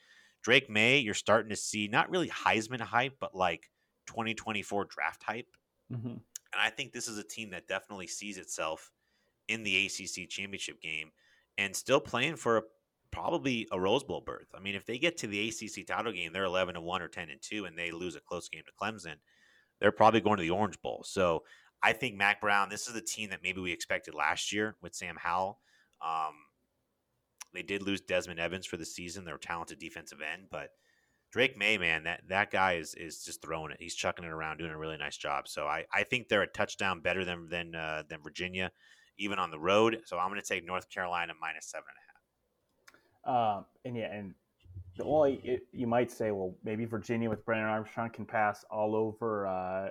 Speaker 1: Drake Maye, you're starting to see not really Heisman hype, but like 2024 draft hype. Mm-hmm. And I think this is a team that definitely sees itself in the ACC championship game and still playing for a, probably a Rose Bowl berth. I mean, if they get to the ACC title game, they're 11 and 1 or 10 and 2 and they lose a close game to Clemson, they're probably going to the Orange Bowl. So, I think Mack Brown, this is the team that maybe we expected last year with Sam Howell. Um, they did lose Desmond Evans for the season, their talented defensive end, but Drake Maye, man, that, that guy is is just throwing it. He's chucking it around, doing a really nice job. So I, I think they're a touchdown better than than uh, than Virginia even on the road. So I'm going to take North Carolina minus seven and
Speaker 2: a half. Um, and yeah, and the only it, you might say, well, maybe Virginia with Brennan Armstrong can pass all over uh,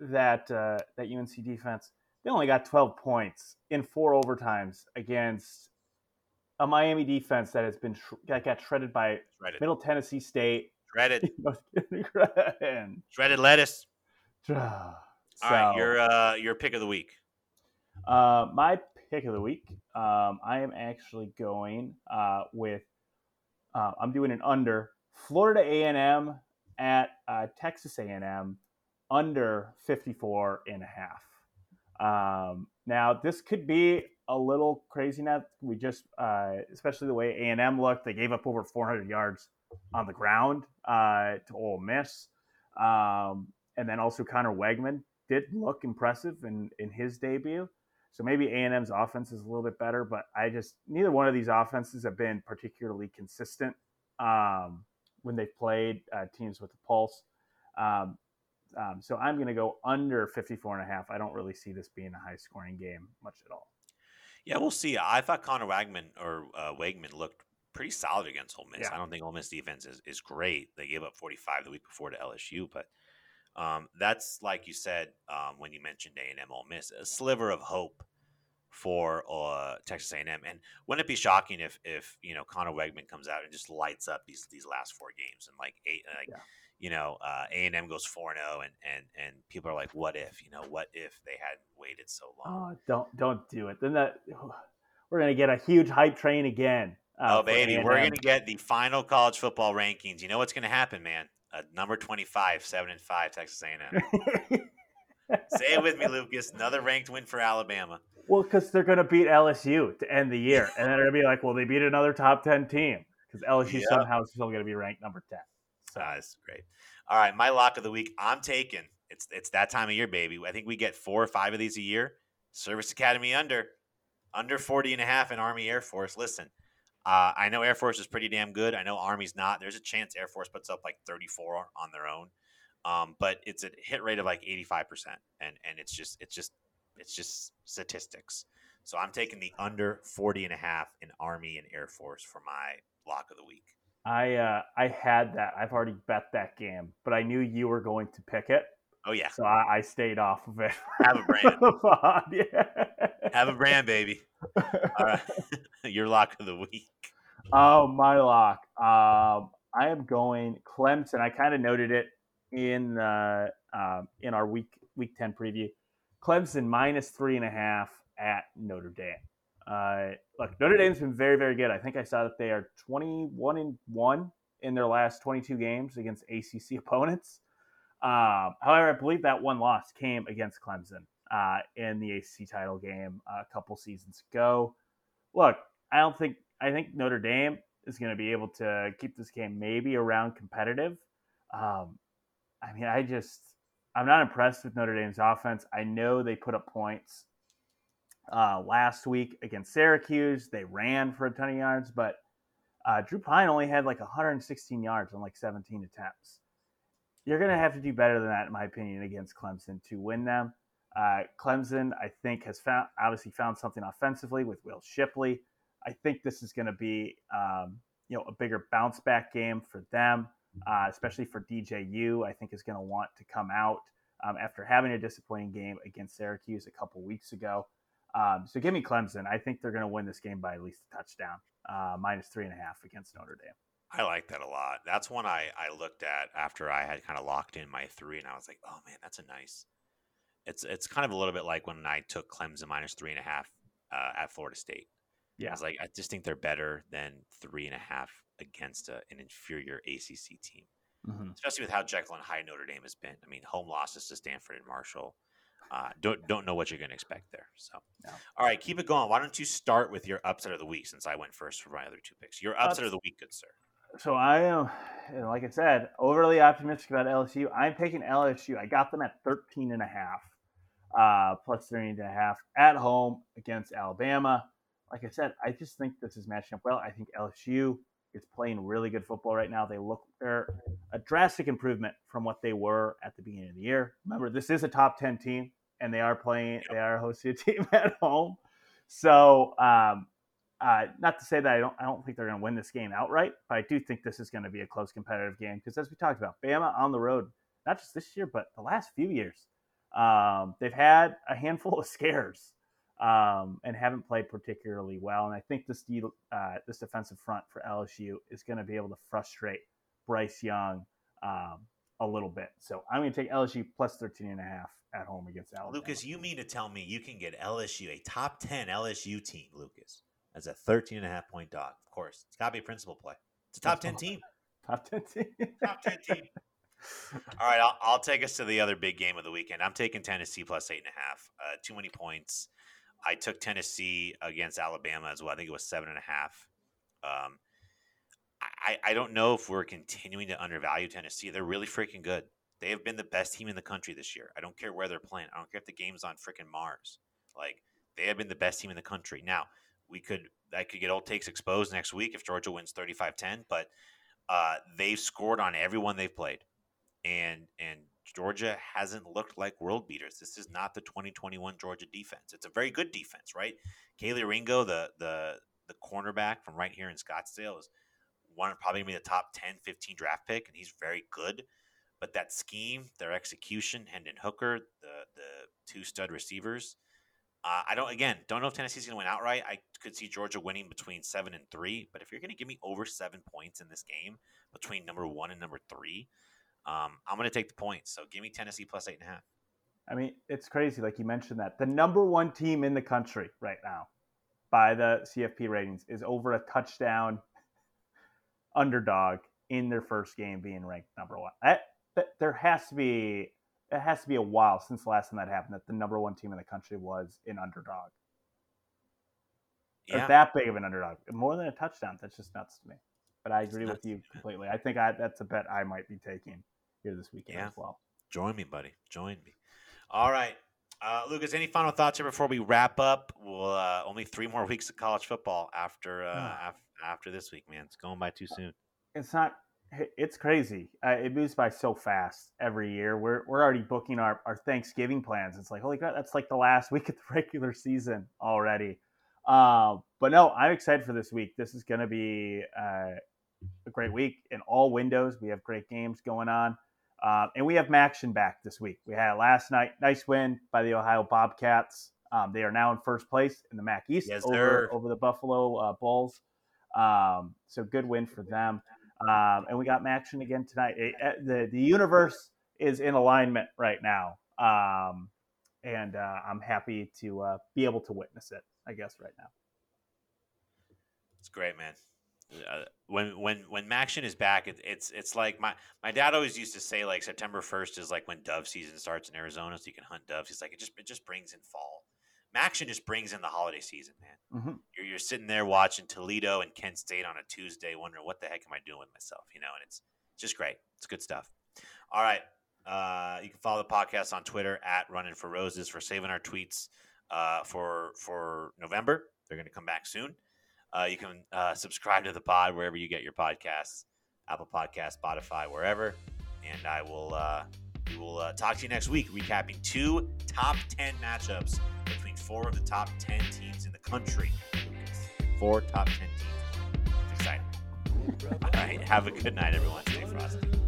Speaker 2: that uh, that UNC defense. They only got 12 points in four overtimes against a Miami defense that has been that got shredded by shredded. Middle Tennessee State.
Speaker 1: Shredded. shredded lettuce.
Speaker 2: so,
Speaker 1: all right, your uh, your pick of the week.
Speaker 2: Uh, my pick of the week, um, I am actually going uh, with. Uh, I'm doing an under Florida A&M at uh, Texas A&M under 54 and a half. Um, now this could be a little crazy. Now we just, uh, especially the way A&M looked, they gave up over 400 yards on the ground uh, to Ole Miss, um, and then also Conner Weigman did look impressive in in his debut. So maybe A&M's offense is a little bit better, but I just neither one of these offenses have been particularly consistent um, when they've played uh, teams with a pulse. Um, um, so I'm going to go under 54 and a half. I don't really see this being a high scoring game much at all.
Speaker 1: Yeah, we'll see. I thought Conner Wagman or uh, Weigman looked pretty solid against Ole Miss. Yeah. I don't think Ole Miss defense is, is great. They gave up 45 the week before to LSU, but um, that's like you said um, when you mentioned A and M Ole Miss, a sliver of hope for uh, Texas A&M. And wouldn't it be shocking if if you know Conner Weigman comes out and just lights up these these last four games and like eight like yeah. you know uh, A&M goes four zero oh and and and people are like, what if you know what if they hadn't waited so long?
Speaker 2: Oh, don't don't do it. Then that we're gonna get a huge hype train again.
Speaker 1: Uh, oh baby, A&M. we're gonna get the final college football rankings. You know what's gonna happen, man? Uh, number twenty five, seven and five, Texas A&M. Say it with me, Lucas. Another ranked win for Alabama.
Speaker 2: Well, because they're going to beat LSU to end the year, and then they're going to be like, "Well, they beat another top ten team because LSU yep. somehow is still going to be ranked number ten.
Speaker 1: So. Ah, that's great. All right, my lock of the week. I'm taking. It's it's that time of year, baby. I think we get four or five of these a year. Service Academy under under 40 and a half in Army Air Force. Listen, uh, I know Air Force is pretty damn good. I know Army's not. There's a chance Air Force puts up like 34 on their own. Um, but it's a hit rate of like 85%. And and it's just it's just it's just statistics. So I'm taking the under 40 and a half in Army and Air Force for my lock of the week.
Speaker 2: I uh, I had that. I've already bet that game, but I knew you were going to pick it.
Speaker 1: Oh yeah.
Speaker 2: So I, I stayed off of it.
Speaker 1: Have a brand.
Speaker 2: yeah.
Speaker 1: Have a brand, baby. All right. Your lock of the week.
Speaker 2: Oh, my lock. Um, I am going Clemson. I kind of noted it in uh, um, in our week week ten preview. Clemson minus three and a half at Notre Dame. Uh, look, Notre Dame's been very, very good. I think I saw that they are 21 and 1 in their last 22 games against ACC opponents. Uh, however, I believe that one loss came against Clemson uh, in the ACC title game a couple seasons ago. Look, I don't think I think Notre Dame is going to be able to keep this game maybe around competitive. Um, I mean, I just I'm not impressed with Notre Dame's offense. I know they put up points uh, last week against Syracuse. They ran for a ton of yards, but uh, Drew Pyne only had like 116 yards on like 17 attempts. You're going to have to do better than that, in my opinion, against Clemson to win them. Uh, Clemson, I think, has found obviously found something offensively with Will Shipley. I think this is going to be, um, you know, a bigger bounce back game for them, uh, especially for DJU. I think is going to want to come out um, after having a disappointing game against Syracuse a couple weeks ago. Um, so give me Clemson. I think they're going to win this game by at least a touchdown, uh, minus three and a half against Notre Dame.
Speaker 1: I like that a lot. That's one I, I looked at after I had kind of locked in my three, and I was like, oh man, that's a nice. It's it's kind of a little bit like when I took Clemson minus three and a half uh, at Florida State. Yeah, I was like, I just think they're better than three and a half against a, an inferior ACC team, mm-hmm. especially with how Jekyll and Hyde Notre Dame has been. I mean, home losses to Stanford and Marshall uh, don't don't know what you're going to expect there. So, no. all right, keep it going. Why don't you start with your upset of the week since I went first for my other two picks? Your upset of the week, good sir.
Speaker 2: So I am, like I said, overly optimistic about LSU. I'm taking LSU. I got them at 13 and a half, uh, plus 13 and a half at home against Alabama. Like I said, I just think this is matching up well. I think LSU is playing really good football right now. They look they're a drastic improvement from what they were at the beginning of the year. Remember, this is a top 10 team and they are playing. They are hosting a team at home. So, um, uh, not to say that I don't, I don't think they're going to win this game outright, but I do think this is going to be a close competitive game because, as we talked about, Bama on the road, not just this year, but the last few years, um, they've had a handful of scares um, and haven't played particularly well. And I think this uh, this defensive front for LSU is going to be able to frustrate Bryce Young um, a little bit. So I'm going to take LSU plus 13 and a half at home against Alabama.
Speaker 1: Lucas, you mean to tell me you can get LSU, a top 10 LSU team, Lucas, as a 13 and a half point dog? Of course. It's got to be a principle play. It's a top 10 team.
Speaker 2: Top 10 team.
Speaker 1: top 10 team. All right, I'll, I'll, take us to the other big game of the weekend. I'm taking Tennessee plus eight and a half. Uh, too many points. I took Tennessee against Alabama as well. I think it was seven and a half. Um, I, I don't know if we're continuing to undervalue Tennessee. They're really freaking good. They have been the best team in the country this year. I don't care where they're playing. I don't care if the game's on freaking Mars. Like they have been the best team in the country. Now we could I could get old takes exposed next week if Georgia wins 35-10, but uh, they've scored on everyone they've played, and and Georgia hasn't looked like world beaters. This is not the 2021 Georgia defense. It's a very good defense, right? Kelee Ringo, the the the cornerback from right here in Scottsdale, is one probably be the top 10, 15 draft pick, and he's very good. But that scheme, their execution, Hendon Hooker, the the two stud receivers, uh, I don't again don't know if Tennessee's going to win outright. I could see Georgia winning between seven and three, but if you're going to give me over seven points in this game between number one and number three, um, I'm going to take the points. So give me Tennessee plus eight and a half.
Speaker 2: I mean, it's crazy. Like you mentioned that the number one team in the country right now by the CFP ratings is over a touchdown underdog in their first game being ranked number one. There has to be it has to be a while since the last time that happened that the number one team in the country was an underdog. Yeah. Or that big of an underdog. More than a touchdown. That's just nuts to me. But I agree with you completely. I think I, that's a bet I might be taking here this weekend yeah. as well.
Speaker 1: Join me, buddy. Join me. All right. Uh, Lucas, any final thoughts here before we wrap up? We'll uh, only three more weeks of college football after uh, after, after this week, man. It's going by too soon.
Speaker 2: It's not it's crazy. Uh, it moves by so fast every year. We're we're already booking our, our Thanksgiving plans. It's like holy crap, that's like the last week of the regular season already. Uh, but no, I'm excited for this week. This is going to be uh, a great week in all windows. We have great games going on, uh, and we have MACtion back this week. We had last night, nice win by the Ohio Bobcats. Um, they are now in first place in the MAC East
Speaker 1: Yes,
Speaker 2: over over the Buffalo uh, Bulls. Um, so good win for them. Um, and we got MACtion again tonight. It- uh, the the universe is in alignment right now, um, and uh, I'm happy to uh, be able to witness it. I guess right now.
Speaker 1: It's great, man. Uh, when when when MACtion is back, it, it's it's like my my dad always used to say like September first is like when dove season starts in Arizona, so you can hunt doves. He's like it just it just brings in fall. MACtion just brings in the holiday season, man.
Speaker 2: Mhm.
Speaker 1: You're you're sitting there watching Toledo and Kent State on a Tuesday, wondering what the heck am I doing with myself, you know? And it's it's just great. It's good stuff. All right, uh, you can follow the podcast on Twitter at Running for Roses for saving our tweets uh, for for November. They're going to come back soon. Uh, you can uh, subscribe to the pod wherever you get your podcasts, Apple Podcast, Spotify, wherever. And I will uh, we will uh, talk to you next week, recapping two top ten matchups between four of the top ten teams in the country. Lucas. Four top ten teams. It's exciting. All right, have a good night, everyone. Stay frosty.